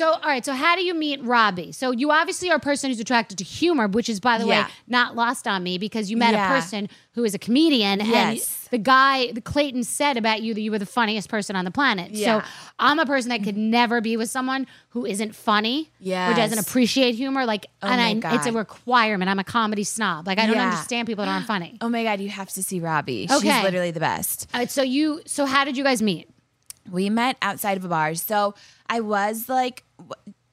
So, all right. So, how do you meet Robby? So, you obviously are a person who's attracted to humor, which is, by the Yeah. way, not lost on me because you met Yeah. a person who is a comedian. Yes. And the guy, the Clayton said about you that you were the funniest person on the planet. Yeah. So, I'm a person that could never be with someone who isn't funny or doesn't appreciate humor. Like, Oh and my I, it's a requirement. I'm a comedy snob. Like, I don't Yeah. understand people that aren't funny. Oh my god, you have to see Robby. Okay. She's literally the best. Right, so you, so how did you guys meet? We met outside of a bar. So I was like,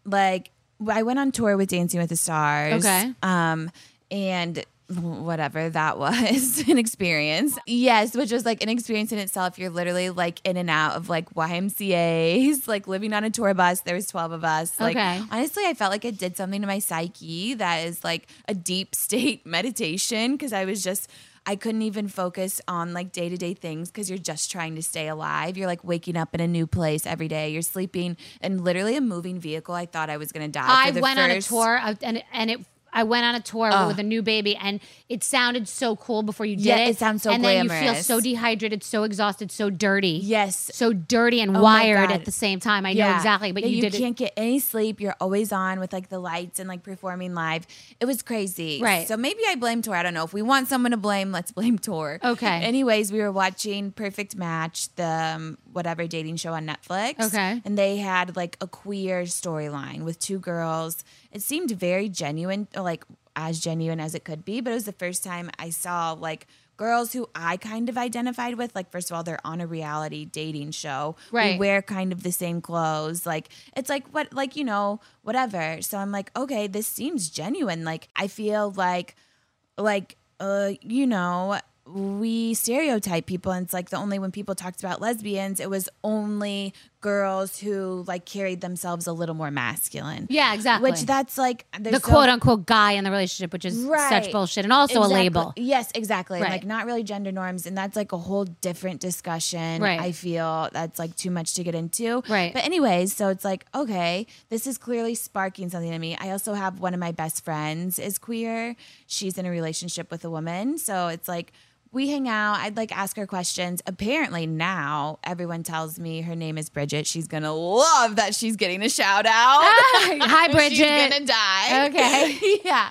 like I went on tour with Dancing with the Stars. Okay. Um, and whatever that was an experience. Yes, which was like an experience in itself. You're literally like in and out of like YMCA's, like living on a tour bus. There was 12 of us. Like Okay. honestly, I felt like it did something to my psyche that is like a deep state meditation because I was just I couldn't even focus on like day to day things because you're just trying to stay alive. You're like waking up in a new place every day. You're sleeping in literally a moving vehicle. I thought I was gonna die. I went on a tour uh, and and it. I went on a tour with a new baby, and it sounded so cool before you did Yeah, it. it sounds so And then you feel so dehydrated, so exhausted, so dirty. Yes, so dirty and Oh wired at the same time. I know exactly, but Yeah, you, you did it. can't get any sleep. You're always on with like the lights and like performing live. It was crazy. Right. So maybe I blame tour. I don't know. If we want someone to blame, let's blame tour. Okay. Anyways, we were watching Perfect Match, the um, whatever dating show on Netflix. Okay. And they had like a queer storyline with two girls. It seemed very genuine, like as genuine as it could be. But it was the first time I saw like girls who I kind of identified with. Like, first of all, they're on a reality dating show. We Right. wear kind of the same clothes. Like, it's like what, like, you know, whatever. So I'm like, okay, this seems genuine. Like, I feel like, like, uh, you know, we stereotype people and it's like the only when people talked about lesbians it was only girls who like carried themselves a little more masculine yeah, exactly. which that's like the so- quote unquote guy in the relationship, which is such bullshit, and also Exactly. a label. Yes, exactly. Right. Like not really gender norms, and that's like a whole different discussion. Right. I feel that's like too much to get into. Right. But anyways, so it's like okay, this is clearly sparking something in me. I also have one of my best friends is queer. She's in a relationship with a woman, so it's like. We hang out. I'd like ask her questions. Apparently now everyone tells me her name is Bridget. She's gonna love that she's getting a shout out. Hi, Bridget. she's gonna die. Okay. yeah.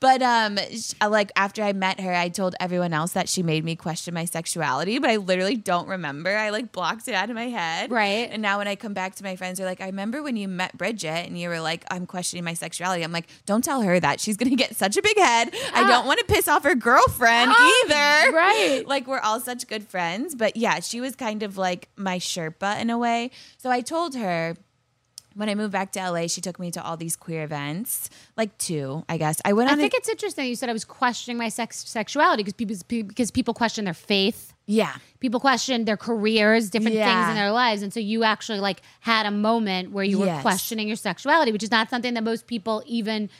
But um uh, like after I met her, I told everyone else that she made me question my sexuality, but I literally don't remember. I like blocked it out of my head. Right. And now when I come back to my friends, they're like, I remember when you met Bridget and you were like, I'm questioning my sexuality. I'm like, don't tell her that. She's gonna get such a big head. I ah. don't want to piss off her girlfriend ah. either. right. Like we're all such good friends. But yeah, she was kind of like my Sherpa in a way. So I told her when I moved back to LA, she took me to all these queer events, like two, I guess. I went I think a, it's interesting you said I was questioning my sex sexuality because people because people question their faith. yeah, People question their careers, different things in their lives, and so you actually like had a moment where you were questioning your sexuality, which is not something that most people even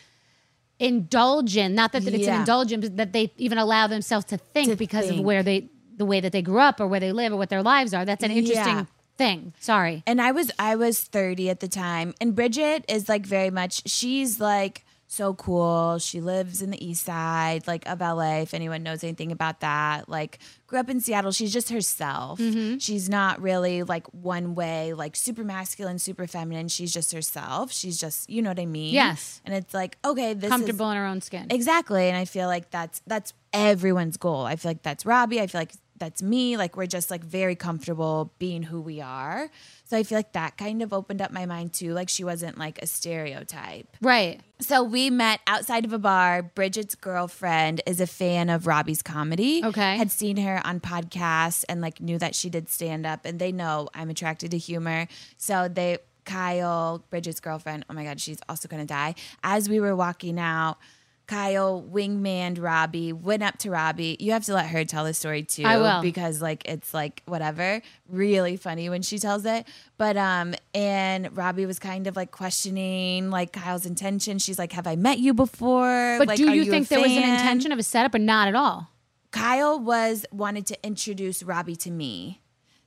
indulge in. Not that, that it's an Yeah. indulgence, but that they even allow themselves to think To because of where they the way that they grew up or where they live or what their lives are. That's an interesting Yeah. thing. Sorry. and I was I was 30 at the time, and Bridget is like very much. She's like so cool. She lives in the East Side, like of LA. If anyone knows anything about that, like grew up in Seattle. She's just herself. Mm-hmm. She's not really like one way, like super masculine, super feminine. She's just herself. She's just you know what I mean. Yes. And it's like okay, this is Comfortable in her own skin. Exactly. And I feel like that's that's everyone's goal. I feel like that's Robby. I feel like that's me. Like we're just like very comfortable being who we are. So I feel like that kind of opened up my mind too. Like she wasn't like a stereotype. Right. So we met outside of a bar. Bridget's girlfriend is a fan of Robby's comedy. Okay. Had seen her on podcasts and like knew that she did stand up and they know I'm attracted to humor. So they Kyle, Bridget's girlfriend, oh my god, she's also gonna die. As we were walking out, Kyle wingmaned Robby, went up to Robby. You have to let her tell the story too. I will. Because like it's like whatever. Really funny when she tells it. But um and Robby was kind of like questioning like Kyle's intention. She's like, Have I met you before? But Like, do are you a think there was an intention of a setup or not at all? Kyle was wanted to introduce Robby to me.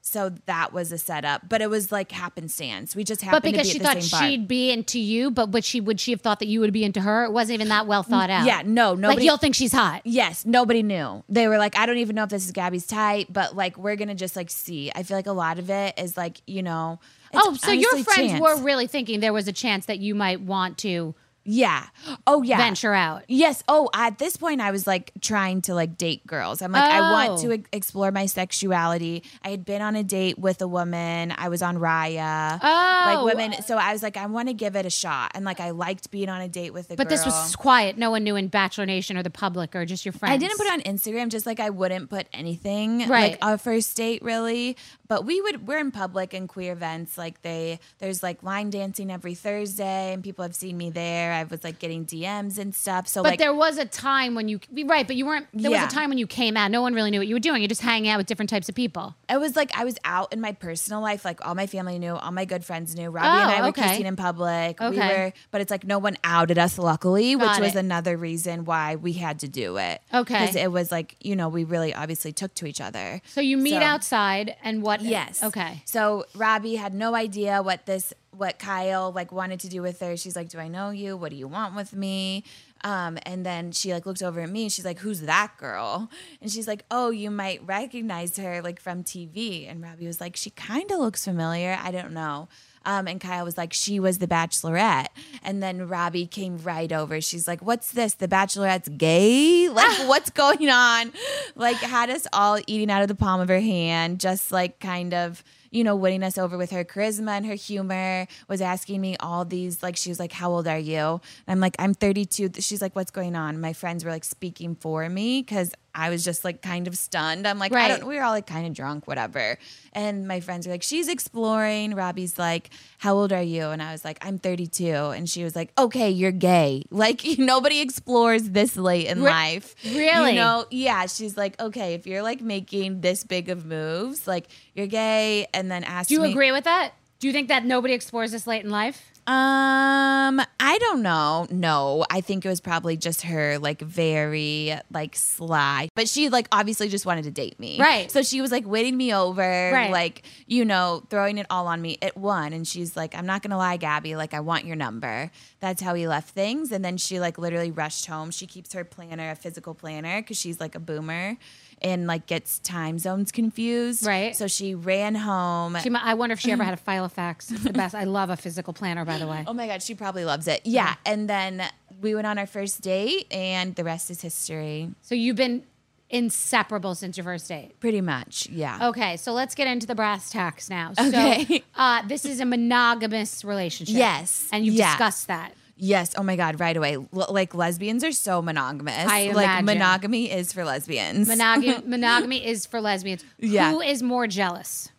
So that was a setup, but it was like happenstance. We just happened But because to she be at thought she'd be into you, but would she would she have thought that you would be into her? It wasn't even that well thought out. Yeah, no, nobody. Like you'll think she's hot. Yes, nobody knew. They were like, I don't even know if this is Gabby's type, but like we're gonna just like see. I feel like a lot of it is like you know. it's Oh, so your friends chance. were really thinking there was a chance that you might want to Yeah. Oh yeah. venture out. Yes. Oh, at this point, I was like trying to like date girls. I'm like, I want Oh. to ex- explore my sexuality. I had been on a date with a woman. I was on Raya. Oh. Like women. So I was like, I want to give it a shot. And like, I liked being on a date with a But girl. this was quiet. No one knew in Bachelor Nation or the public or just your friends. I didn't put it on Instagram, just like I wouldn't put anything Right. like a first date really. But we would we're in public and queer events. Like they there's like line dancing every Thursday, and people have seen me there. I was like getting DMs and stuff. So But like there was a time when you right, but you weren't. There Yeah. was a time when you came out. No one really knew what you were doing. You're just hanging out with different types of people. it was like I was out in my personal life. Like all my family knew, all my good friends knew. Robby and Oh, I were okay. kissing in public. We Okay. were, but it's like no one outed us. Luckily, Got which was another reason why we had to do it. Okay. because it was like you know we really obviously took to each other. So you meet So- outside, and what? Yes. Okay. So Robby had no idea what this what Kyle like wanted to do with her. She's like, "Do I know you? What do you want with me?" Um, and then she like looked over at me. She's like, "Who's that girl?" And she's like, "Oh, you might recognize her like from TV." And Robby was like, "She kind of looks familiar. I don't know." Um, and Kyle was like, she was the bachelorette. And then Robby came right over. She's like, what's this? The bachelorette's gay? Like, what's going on? Like, had us all eating out of the palm of her hand, just like kind of, you know, winning us over with her charisma and her humor, was asking me all these, like, she was like, how old are you? And I'm like, I'm 32. She's like, what's going on? My friends were like speaking for me because I was just like kind of stunned. I'm like, I Right. we were all like kind of drunk, whatever. And my friends were like, she's exploring. Robby's like, how old are you? And I was like, I'm 32. And she was like, okay, you're gay. Like nobody explores this late in Re- life. Really? You know? Yeah. She's like, okay, if you're like making this big of moves, like you're gay. And then asked Do you me, agree with that? Do you think that nobody explores this late in life? Um, I don't know. No, I think it was probably just her like very like sly. But she like obviously just wanted to date me. Right. So she was like winning me over, Right. like, you know, throwing it all on me at one. And she's like, I'm not gonna lie, Gabby, like I want your number. That's how we left things. And then she like literally rushed home. She keeps her planner, a physical planner, because she's like a boomer and like gets time zones confused. Right. So she ran home. She, I wonder if she ever had a file of facts. It's the best. I love a physical planner, by the way. Oh my god, she probably loves it. Yeah, and then we went on our first date, and the rest is history. So you've been inseparable since your first date. Pretty much, yeah. Okay, so let's get into the brass tacks now. Okay. So, uh, this is a monogamous relationship. Yes. And you've Yeah. discussed that. Yes. Oh my god, right away. L- like lesbians are so monogamous. I like imagine. monogamy is for lesbians. Monogamy, monogamy is for lesbians. Yeah. Who is more jealous?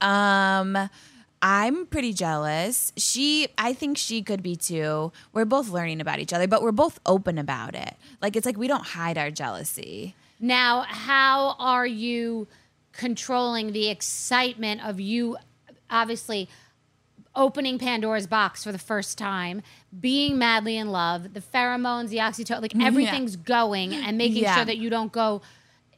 Um I'm pretty jealous. She I think she could be too. We're both learning about each other, but we're both open about it. Like it's like we don't hide our jealousy. Now, how are you controlling the excitement of you obviously opening Pandora's box for the first time, being madly in love, the pheromones, the oxytocin, like Yeah. everything's going and making Yeah. sure that you don't go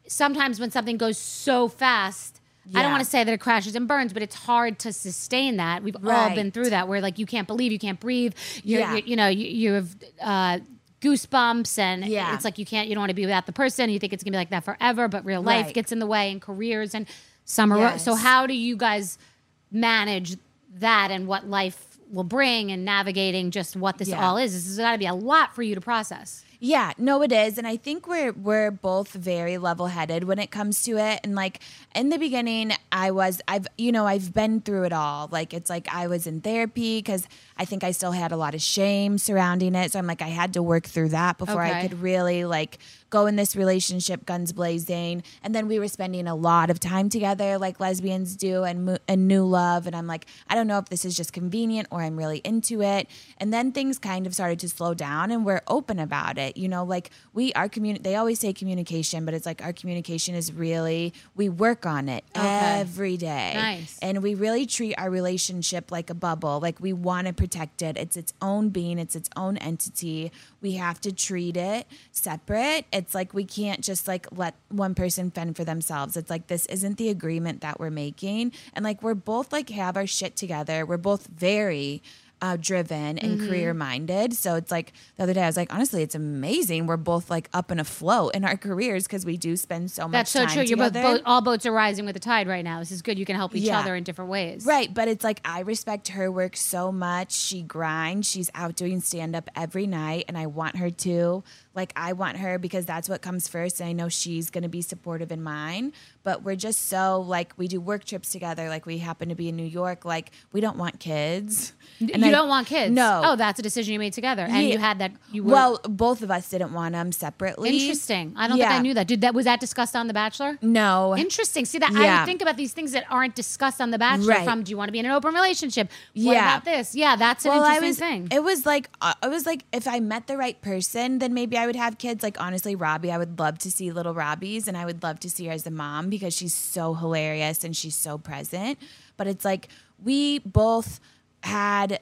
sometimes when something goes so fast I don't want to say that it crashes and burns, but it's hard to sustain that. We've all been through that, where like you can't believe, you can't breathe. You're, Yeah. you you know, you, you have uh, goosebumps, and Yeah. it's like you can't, you don't want to be without the person. You think it's gonna be like that forever, but real life Right. gets in the way, and careers and summer. So how do you guys manage that and what life will bring and navigating just what this Yeah. all is? This has got to be a lot for you to process. Yeah, no, it is, and I think we're we're both very level headed when it comes to it. And like in the beginning, I was I've you know I've been through it all. Like it's like I was in therapy because I think I still had a lot of shame surrounding it. So I'm like I had to work through that before I could really like go in this relationship guns blazing. And then we were spending a lot of time together, like lesbians do, and and new love. And I'm like I don't know if this is just convenient or I'm really into it. And then things kind of started to slow down, and we're open about it. You know, like we our communi- They always say communication, but it's like our communication is really we work on it every day. Nice. And we really treat our relationship like a bubble. Like we want to protect it. It's its own being, it's its own entity. We have to treat it separate. And it's like we can't just like let one person fend for themselves. It's like this isn't the agreement that we're making. And like we're both like have our shit together. We're both very uh, driven and Mhm. career minded. So it's like the other day I was like, honestly, it's amazing. We're both like up in a flow in our careers because we do spend so much That's so true. You're both, together. both all boats are rising with the tide right now. This is good. You can help each Yeah. other in different ways. Right, but it's like I respect her work so much. She grinds. She's out doing stand up every night, and I want her to. Like I want her because that's what comes first, and I know she's going to be supportive in mine. But we're just so like we do work trips together. Like we happen to be in New York. Like we don't want kids. and you I- don't want kids. No. Oh, that's a decision you made together, and Yeah. you had that. You were well, both of us didn't want them separately. interesting. I don't think I knew that. Did that was that discussed on The Bachelor? No. Interesting. See that I Yeah. would think about these things that aren't discussed on The Bachelor. Right. From do you want to be in an open relationship? What Yeah. about this? Yeah, that's an well, I interesting was, thing. It was like uh, it was like if I met the right person, then maybe I would have kids. Like honestly, Robby, I would love to see little Robbys, and I would love to see her as a mom because she's so hilarious and she's so present. But it's like we both had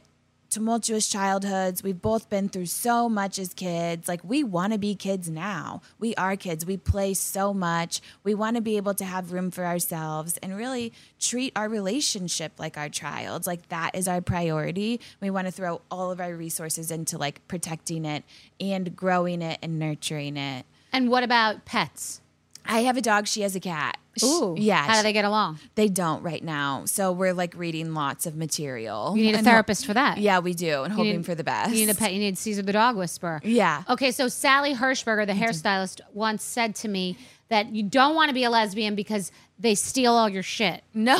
tumultuous childhoods. We've both been through so much as kids. Like we want to be kids now. We are kids. We play so much. We want to be able to have room for ourselves and really treat our relationship like our child. Like that is our priority. We want to throw all of our resources into like protecting it and growing it and nurturing it. and what about pets? I have a dog. She has a cat. Sh- Ooh. yeah. How do they get along? They don't right now. So we're like reading lots of material. You need a therapist for that. Yeah, we do, and You hoping need- for the best. You need a pet. You need Cesar the dog whisperer. Yeah. Okay, so Sally Hershberger, the mm-hmm. hairstylist, once said to me that you don't want to be a lesbian because they steal all your shit. No.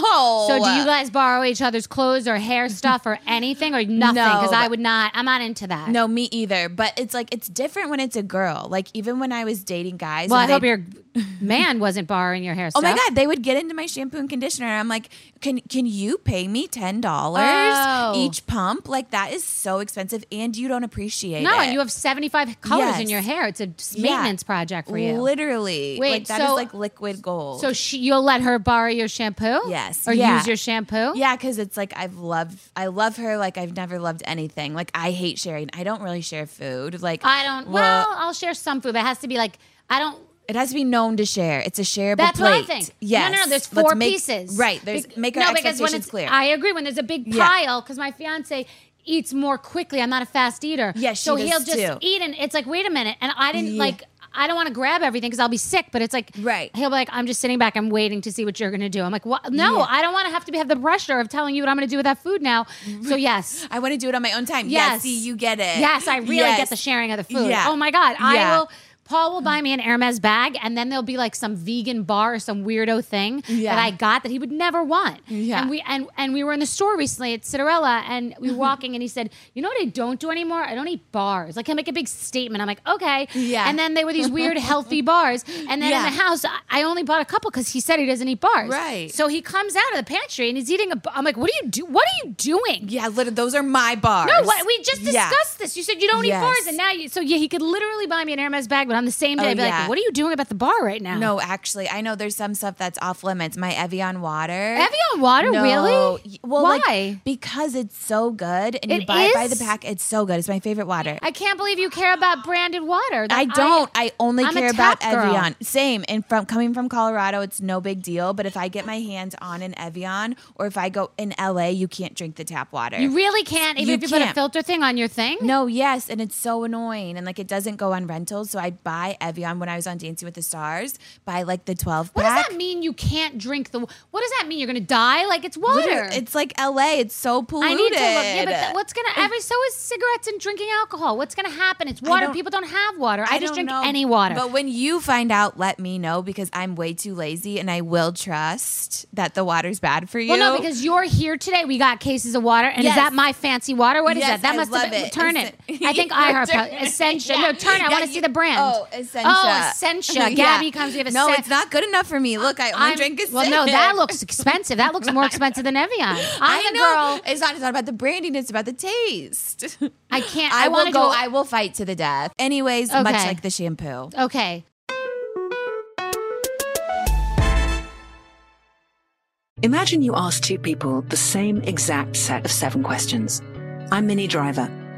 So do you guys borrow each other's clothes or hair stuff or anything or nothing? Because I would not. I'm not into that. No, me either. But it's like it's different when it's a girl. Like even when I was dating guys. Well, I hope your man wasn't borrowing your hair Stuff. Oh my god, they would get into my shampoo and conditioner. And I'm like, can can you pay me ten dollars Oh. each pump? Like that is so expensive, and you don't appreciate No, it. and you have 75 colors in your hair. It's a Yeah. maintenance project for you. Literally, Wait, like that is so- like liquid gold. So she, you'll let her borrow your shampoo? Yes. Or Yeah. use your shampoo? Yeah, because it's like I've loved, I love her like I've never loved anything. Like I hate sharing. I don't really share food. Like I don't. Well, I'll share some food. But it has to be like I don't. It has to be known to share. It's a shareable That's plate. what I think. Yes. No, no, no. There's four make- pieces. Right. There's Bec- make our no, because when expectations it's, clear. I agree. When there's a big pile, because my fiance eats more quickly. I'm not a fast eater. Yeah, she so he'll just too. eat, and it's like, wait a minute, and I didn't Yeah. like. I don't want to grab everything because I'll be sick. But it's like, right? He'll be like, I'm just sitting back. I'm waiting to see what you're going to do. I'm like, what? No, Yeah. I don't want to have to be, have the pressure of telling you what I'm going to do with that food now. So yes, I want to do it on my own time. Yes. Yes, see, you get it. Yes, I really Yes. get the sharing of the food. Yeah. Oh my god, I will. Paul will buy me an Hermes bag, and then there'll be like some vegan bar or some weirdo thing Yeah. that I got that he would never want. Yeah. And we and and we were in the store recently at Citarella, and we were walking, and he said, "You know what I don't do anymore? I don't eat bars." Like he'll make a big statement. I'm like, okay. Yeah. And then they were these weird healthy bars, and then Yeah. in the house, I- I only bought a couple because he said he doesn't eat bars. Right. So he comes out of the pantry and he's eating a. I'm like, what are you do? What are you doing? Yeah, literally, those are my bars. No, what, we just Yeah. discussed this. You said you don't Yes. eat bars, and now you. So yeah, he could literally buy me an Hermes bag, but on the same day, Oh, I'd be yeah. like, "What are you doing about the bar right now?" No, actually, I know there's some stuff that's off limits. My Evian water. Evian water, No. really? Well, like, Why? because it's so good, and you It buy it by the pack. It's so good. It's my favorite water. I can't believe you care about branded water. That- I don't. I, only I'm care about girl. Evian. Same. And from coming from Colorado, it's no big deal. But if I get my hands on an Evian, or if I go in LA, you can't drink the tap water. You really can't, even You if you put a filter thing on your thing. No, yes, and it's so annoying, and like it doesn't go on rentals. So I buy Evian when I was on Dancing with the Stars. by like the twelve What does that mean? You can't drink the. What does that mean? You're going to die? Like it's water. Literally, It's like LA. It's so polluted. I need to look. Yeah, but th- what's gonna? Every so is cigarettes and drinking alcohol. What's gonna happen? It's water. don't- People don't have water. I, just drink know. any water. But when you find out, let me know because I'm way too lazy, and I will trust that the water's bad for you. Well, no, because you're here today. We got cases of water, and Yes. is that my fancy water? What is Yes, that? That I must love have been. it. Turn it. I think I heard turning- Essentia. Yeah. No, turn it. I Yeah, want to see the brand. Oh, Essentia. Oh, Essentia. Yeah. Gabby comes. We have a No, sen- it's not good enough for me. Look, I only I'm- drink a Well, no, that looks expensive. That looks more expensive than Evian. I'm I the know. girl. It's not. It's not about the branding. It's about the taste. I can't. I, I, will want to go. go. I will fight to the death. Anyways, much like the shampoo. okay. Imagine you ask two people the same exact set of seven questions. I'm Minnie Driver.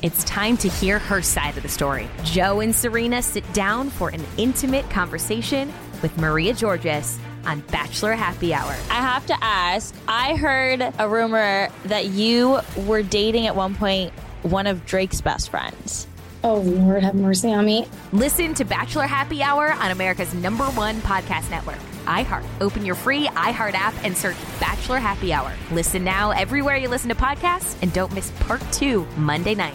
It's time to hear her side of the story. Joe and Serena sit down for an intimate conversation with Maria Georgas on Bachelor Happy Hour. I have to ask I heard a rumor that you were dating at one point one of Drake's best friends. Oh, Lord, have mercy on me. Listen to Bachelor Happy Hour on America's number one podcast network, iHeart. Open your free iHeart app and search Bachelor Happy Hour. Listen now everywhere you listen to podcasts and don't miss part two Monday night.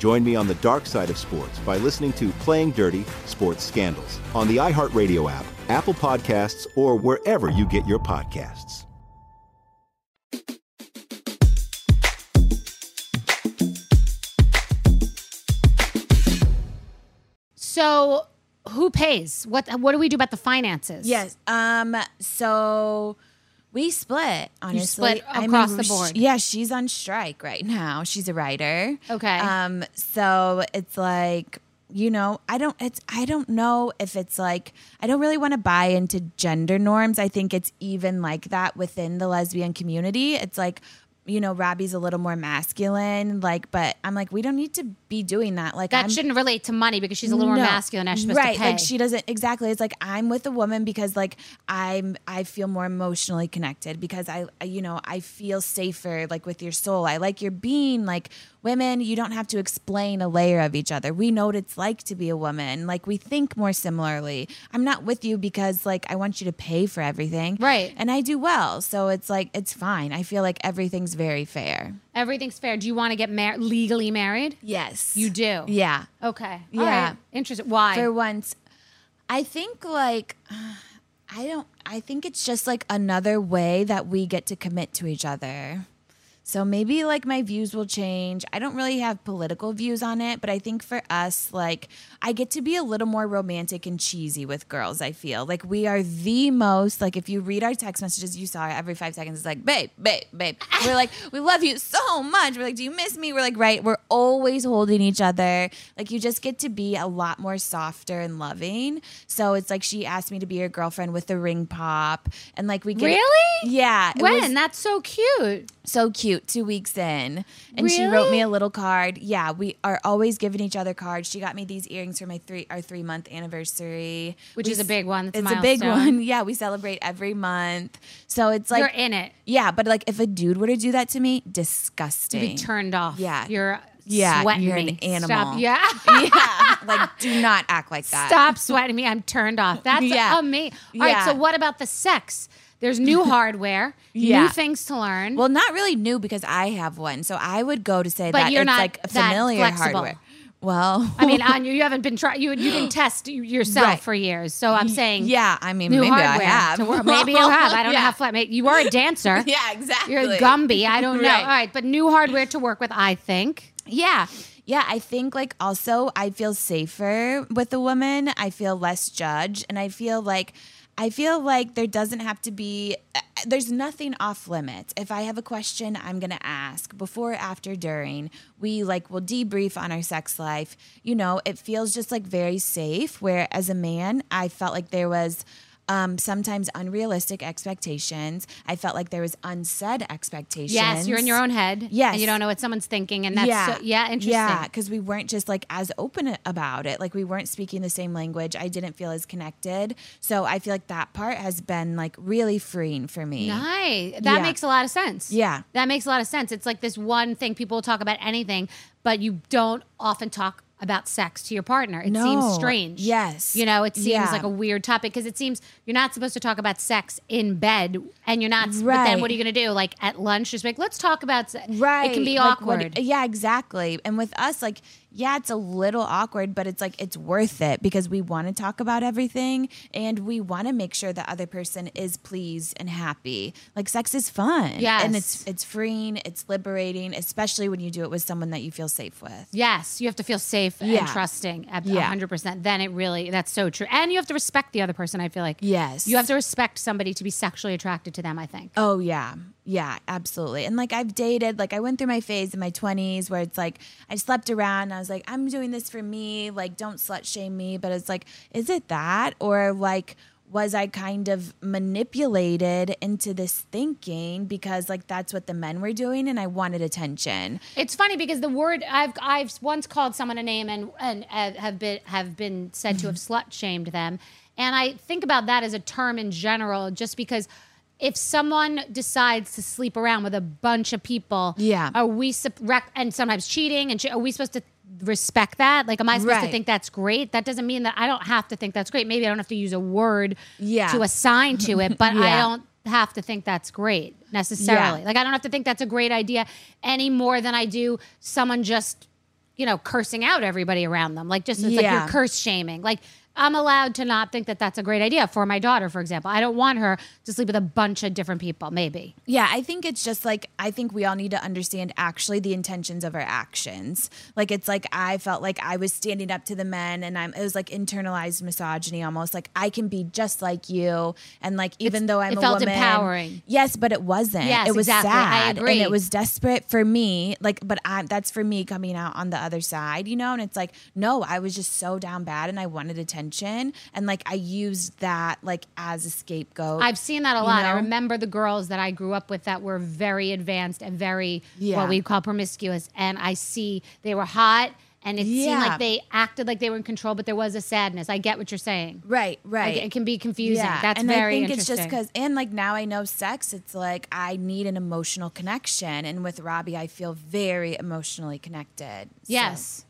Join me on the dark side of sports by listening to Playing Dirty Sports Scandals on the iHeartRadio app, Apple Podcasts, or wherever you get your podcasts. So who pays? What what do we do about the finances? Yes. Um. So we split. Honestly, split I across mean, the sh- board. yeah, she's on strike right now. She's a writer. Okay. Um. So it's like you know, I don't. It's I don't know if it's like I don't really want to buy into gender norms. I think it's even like that within the lesbian community. It's like. You know, Robby's a little more masculine, like, but I'm like, we don't need to be doing that. Like, That I'm, shouldn't relate to money because she's a little more masculine. Now she's supposed right, to pay. like she doesn't exactly. It's like I'm with a woman because like I'm I feel more emotionally connected because I I- you know I feel safer like with your soul. I like your being like women. You don't have to explain a layer of each other. We know what it's like to be a woman. Like we think more similarly. I'm not with you because like I want you to pay for everything, Right. And I do well, so it's like it's fine. I feel like everything's very fair. Everything's fair. Do you want to get mar- legally married? Yes. You do? Yeah. Okay. Yeah. Right. Interesting. Why? For once, I think like I don't. I think it's just like another way that we get to commit to each other. So maybe like my views will change. I don't really have political views on it, but I think for us, like I get to be a little more romantic and cheesy with girls. I feel like we are the most like if you read our text messages, you saw every five seconds. It's like babe, babe, babe. We're like we love you so much. We're like, do you miss me? We're like, right. We're always holding each other. Like you just get to be a lot more softer and loving. So it's like she asked me to be her girlfriend with the ring pop, and like we get Really? yeah. when? was- That's so cute. so cute two weeks in and she wrote me a little card yeah we are always giving each other cards she got me these earrings for my three our three month anniversary Which We is a big one. It's a it's a big one yeah we celebrate every month so it's like You're in it. yeah but like if a dude were to do that to me disgusting You'd be turned off. Yeah. You're yeah sweating you're me. an animal Stop. Yeah. yeah like do not act like that Stop sweating me. I'm turned off. That's Yeah. amazing. All right. Yeah. So what about the sex? There's new hardware, Yeah. new things to learn. well not really new because i have one so i would go to say But that you're it's not like that familiar flexible. hardware well I mean, on you, haven't been trying. You you didn't test yourself Right. for years. So I'm saying, yeah i mean maybe i have to. Maybe you have. I don't know Yeah. how flat. You are a dancer. Yeah, exactly. You're a Gumby. I don't know. Right. All right, but new hardware to work with. I think. Yeah. Yeah, I think like also I feel safer with a woman. I feel less judged and I feel like I feel like there doesn't have to be, there's nothing off limits. If I have a question, I'm going to ask before, after, during. We like will debrief on our sex life. You know, it feels just like very safe. Where as a man, I felt like there was, um, sometimes unrealistic expectations. I felt like there was unsaid expectations. Yes, you're in your own head. Yes. And you don't know what someone's thinking. And that's, yeah, so, yeah, interesting. Yeah, because we weren't just like as open about it. Like we weren't speaking the same language. I didn't feel as connected. So I feel like that part has been like really freeing for me. Nice. That Yeah. makes a lot of sense. Yeah. That makes a lot of sense. It's like this one thing people will talk about anything, but you don't often talk about sex to your partner. It No. seems strange. Yes. You know, it seems Yeah. like a weird topic because it seems you're not supposed to talk about sex in bed and you're not, but then what are you going to do? Like at lunch, just be like, let's talk about sex. Right. It can be Like, what- awkward. yeah, exactly. And with us, like, yeah, it's a little awkward, but it's like it's worth it because we want to talk about everything and we want to make sure the other person is pleased and happy. Like sex is fun. Yes. And it's it's freeing, it's liberating, especially when you do it with someone that you feel safe with. Yes, you have to feel safe Yeah. and trusting at Yeah. 100%. Then it really, that's so true. And you have to respect the other person, I feel like. Yes. You have to respect somebody to be sexually attracted to them, I think. Oh yeah. Yeah, absolutely. And like I've dated, like I went through my phase in my 20s where it's like I slept around and I was like I'm doing this for me, like don't slut shame me, but it's like is it that or like was I kind of manipulated into this thinking because like that's what the men were doing and I wanted attention. It's funny because the word I've I've once called someone a name and and uh, have been have been said to have slut shamed them, and I think about that as a term in general, just because if someone decides to sleep around with a bunch of people, Yeah. are we and sometimes cheating and are we supposed to respect that? Like, am I supposed to think that's great? That doesn't mean that I don't have to think that's great. Maybe I don't have to use a word Yeah. to assign to it, but I don't have to think that's great necessarily. Yeah. Like I don't have to think that's a great idea any more than I do someone just, you know, cursing out everybody around them. Like just it's like you're curse shaming. Like I'm allowed to not think that that's a great idea for my daughter, for example. I don't want her to sleep with a bunch of different people. Maybe. Yeah, I think it's just like I think we all need to understand actually the intentions of our actions. Like it's like I felt like I was standing up to the men and I'm it was like internalized misogyny almost. Like I can be just like you and like even It's- though I'm it a felt woman empowering. Yes, but it wasn't. Yes, it was exactly. I sad agree. and it was desperate for me. Like but I that's for me coming out on the other side, you know? And it's like no, I was just so down bad and I wanted attention and like I used that like as a scapegoat. I've seen that a you lot. I remember the girls that I grew up with that were very advanced and very Yeah. what we call promiscuous. And I see they were hot and it seemed like they acted like they were in control, but there was a sadness. I get what you're saying. Right, right. It can be confusing. Yeah, That's and very I think it's just because, and like now I know sex. It's like I need an emotional connection, and with Robby, I feel very emotionally connected. Yes. So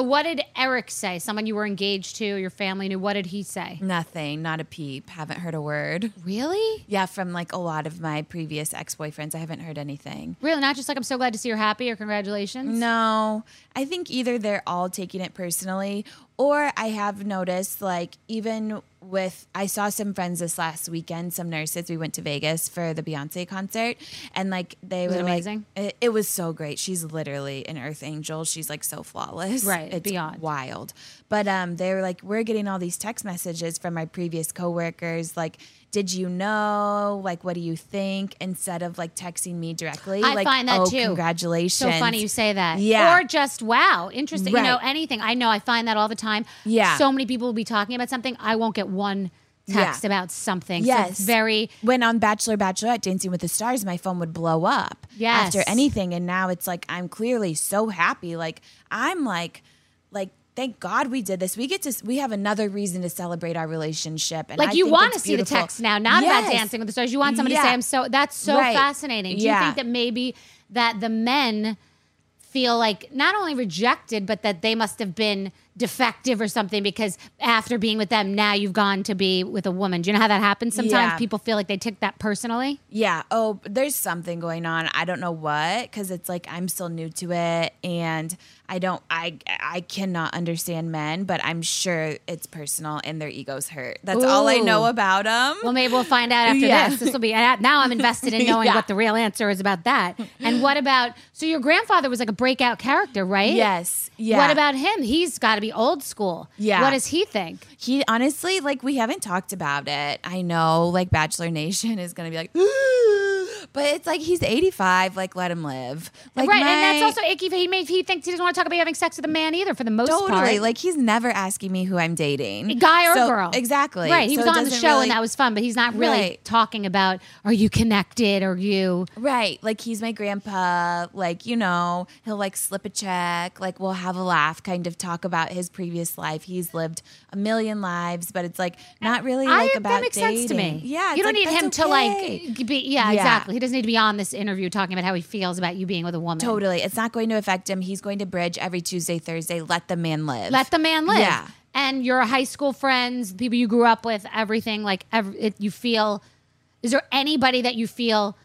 what did Erich say? Someone you were engaged to, your family knew. What did he say? Nothing, not a peep. Haven't heard a word. Really? Yeah, from like a lot of my previous ex boyfriends, I haven't heard anything. Really? Not just like I'm so glad to see you're happy or congratulations? No, I think either they're all taking it personally, or I have noticed like even with I saw some friends this last weekend, some nurses. We went to Vegas for the Beyonce concert, and like they Was were it like- amazing? it, it was so great. She's literally an earth angel. She's like so flawless. Right, it's beyond. wild. But um, they were like, we're getting all these text messages from my previous coworkers, like. Did you know? Like, what do you think? Instead of like texting me directly, I like, find that oh, too. congratulations. So funny you say that. Yeah. Or just wow, interesting. You know, anything. I know I find that all the time. Yeah. So many people will be talking about something. I won't get one text Yeah. about something. So Yes. it's very when on Bachelor Bachelorette Dancing with the Stars, my phone would blow up Yes. after anything. And now it's like I'm clearly so happy. Like I'm like thank God we did this. We get to we have another reason to celebrate our relationship. And like I you want to see the text now, not about dancing with the stars. You want somebody to say, I'm so that's so Right. fascinating. Do Yeah. you think that maybe that the men feel like not only rejected, but that they must have been defective or something because after being with them, now you've gone to be with a woman. Do you know how that happens? Sometimes Yeah. people feel like they took that personally. Yeah. Oh, there's something going on. I don't know what because it's like I'm still new to it, and I don't. I I cannot understand men, but I'm sure it's personal and their egos hurt. That's all I know about them. Well, maybe we'll find out after Yeah. this. This will be now. I'm invested in knowing Yeah. what the real answer is about that. And what about? So your grandfather was like a breakout character, right? Yes. Yeah. What about him? He's got to be old school. Yeah. What does he think? He honestly, like, we haven't talked about it. I know, like, Bachelor Nation is gonna be like, but it's like he's 85. Like, let him live. Like, right, my- and that's also icky. He may he thinks he doesn't want to talk about having sex with a man either. For the most totally part, like he's never asking me who I'm dating, guy or So- girl. Exactly. Right. He So was on the show really- and that was fun, but he's not really Right. talking about are you connected or you Right. Like he's my grandpa. Like, you know, he'll like slip a check. Like we'll have a laugh, kind of talk about his previous life. He's lived a million lives, but it's like not really I- like that about makes dating. sense to me. Yeah. you don't like, need him that's to like be. Yeah, Yeah. exactly. He doesn't need to be on this interview talking about how he feels about you being with a woman. Totally. It's not going to affect him. He's going to bridge every Tuesday, Thursday. Let the man live. Let the man live. Yeah. And your high school friends, people you grew up with, everything like every, it, you feel. Is there anybody that you feel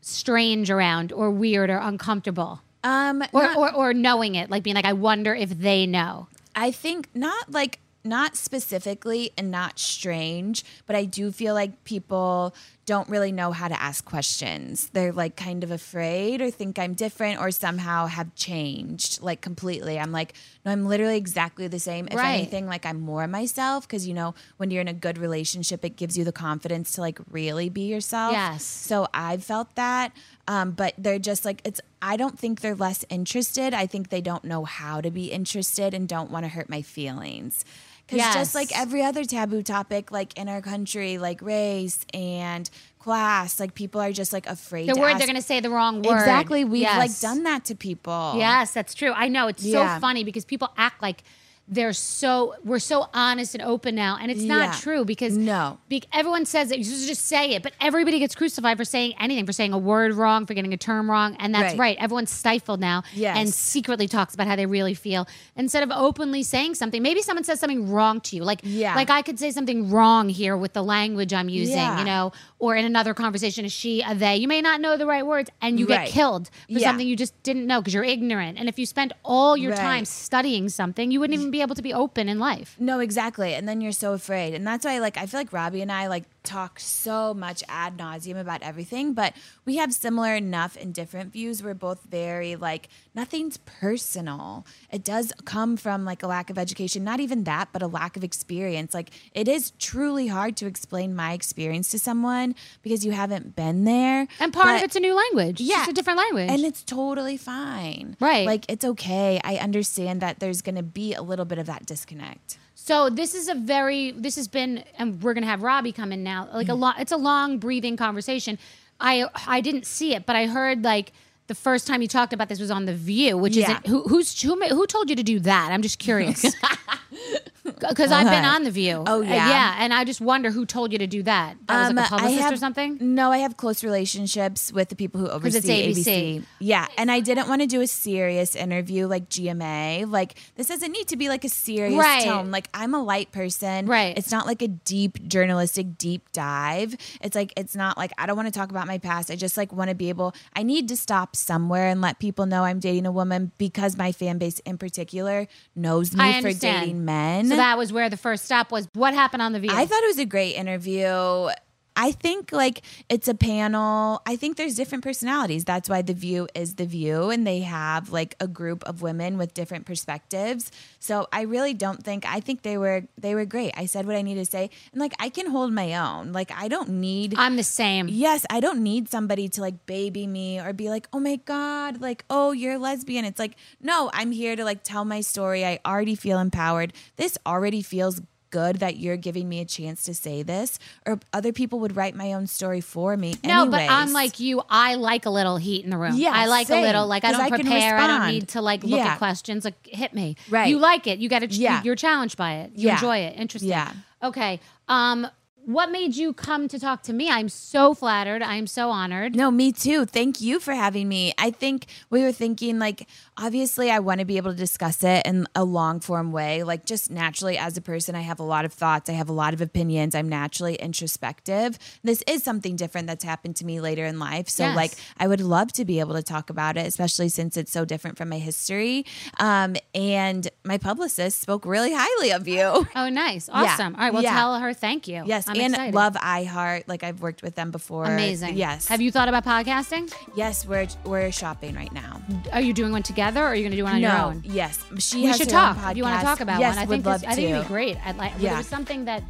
strange around or weird or uncomfortable? Um, or, not- or or knowing it, like being like, I wonder if they know. I think not like not specifically and not strange, but I do feel like people don't really know how to ask questions. They're like kind of afraid or think I'm different or somehow have changed like completely. I'm like, no, I'm literally exactly the same. If Right. anything, like I'm more myself because you know, when you're in a good relationship, it gives you the confidence to like really be yourself. Yes. So I've felt that. Um, but they're just like it's I don't think they're less interested. I think they don't know how to be interested and don't want to hurt my feelings. Because Yes. just like every other taboo topic, like in our country, like race and class, like people are just like afraid. The to word ask- they're going to say the wrong word. Exactly. We've like done that to people. Yes, that's true. I know it's Yeah. so funny because people act like they're so we're so honest and open now, and it's not Yeah. true because no, be, everyone says it. You just say it, but everybody gets crucified for saying anything, for saying a word wrong, for getting a term wrong, and that's Right. right. Everyone's stifled now, Yes. and secretly talks about how they really feel instead of openly saying something. Maybe someone says something wrong to you, like Yeah. like I could say something wrong here with the language I'm using, Yeah. you know, or in another conversation, a she, a they. You may not know the right words, and you Right. get killed for Yeah. something you just didn't know because you're ignorant. And if you spent all your Right. time studying something, you wouldn't even be able to be open in life. No, exactly. And then you're so afraid. And that's why like I feel like Robby and I like talk so much ad nauseum about everything, but we have similar enough and different views. We're both very like nothing's personal. It does come from like a lack of education, not even that, but a lack of experience. Like it is truly hard to explain my experience to someone because you haven't been there. And part of it's a new language. It's Yeah. just a different language. and it's totally fine. Right. Like it's okay. I understand that there's going to be a little bit of that disconnect. So this is a very this has been and we're gonna have Robby come in now. Like Mm. a lot it's a long breathing conversation. I I didn't see it, but I heard like the first time you talked about this was on The View, which Yeah. is who who's who, who told you to do that? I'm just curious. Because I've been Uh-huh. on The View. Oh, Uh, yeah? yeah, and I just wonder who told you to do that. That was Um, like a publicist have- or something. No, I have close relationships with the people who oversee it's ABC. ABC. Yeah, and I didn't want to do a serious interview like GMA. Like this doesn't need to be like a serious Right. tone. Like I'm a light person. Right. It's not like a deep journalistic deep dive. It's like it's not like I don't want to talk about my past. I just like want to be able. I need to stop somewhere and let people know I'm dating a woman because my fan base in particular knows me for dating men. So that was where the first stop was. What happened on The View? I thought it was a great interview. I think like it's a panel. I think there's different personalities. That's why the view is the view and they have like a group of women with different perspectives. So I really don't think I think they were they were great. I said what I needed to say and like I can hold my own. Like I don't need I'm the same. Yes, I don't need somebody to like baby me or be like, "Oh my god, like oh, you're lesbian." It's like, "No, I'm here to like tell my story. I already feel empowered. This already feels good that you're giving me a chance to say this or other people would write my own story for me No, but anyways. I'm like you. I like a little heat in the room. Yeah, I like same, a little. Like I don't I prepare. I don't need to like look Yeah. at questions. Like hit me. Right. You like it. You got to. Yeah. You're challenged by it. You Yeah. enjoy it. Interesting. Yeah. Okay. Um. What made you come to talk to me? I'm so flattered. I am so honored. No, me too. Thank you for having me. I think we were thinking like obviously I want to be able to discuss it in a long form way. Like just naturally as a person, I have a lot of thoughts, I have a lot of opinions. I'm naturally introspective. This is something different that's happened to me later in life. So Yes. like I would love to be able to talk about it, especially since it's so different from my history. Um, and my publicist spoke really highly of you. Oh, nice. Yeah. Awesome. All right. Well, Yeah. tell her thank you. Yes, I'm and excited. love iHeart. Like I've worked with them before. Amazing. Yes. Have you thought about podcasting? Yes, we're we're shopping right now. Are you doing one together or are you going to do one on your own? Yes. She we should talk. If you want to talk about yes, one, I would think love this, I think it'd be great. I'd like. Yeah. Was something that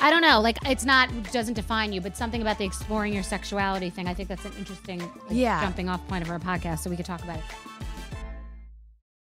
I don't know. Like it's not doesn't define you, but something about the exploring your sexuality thing. I think that's an interesting like, Yeah. jumping off point of our podcast, so we could talk about it.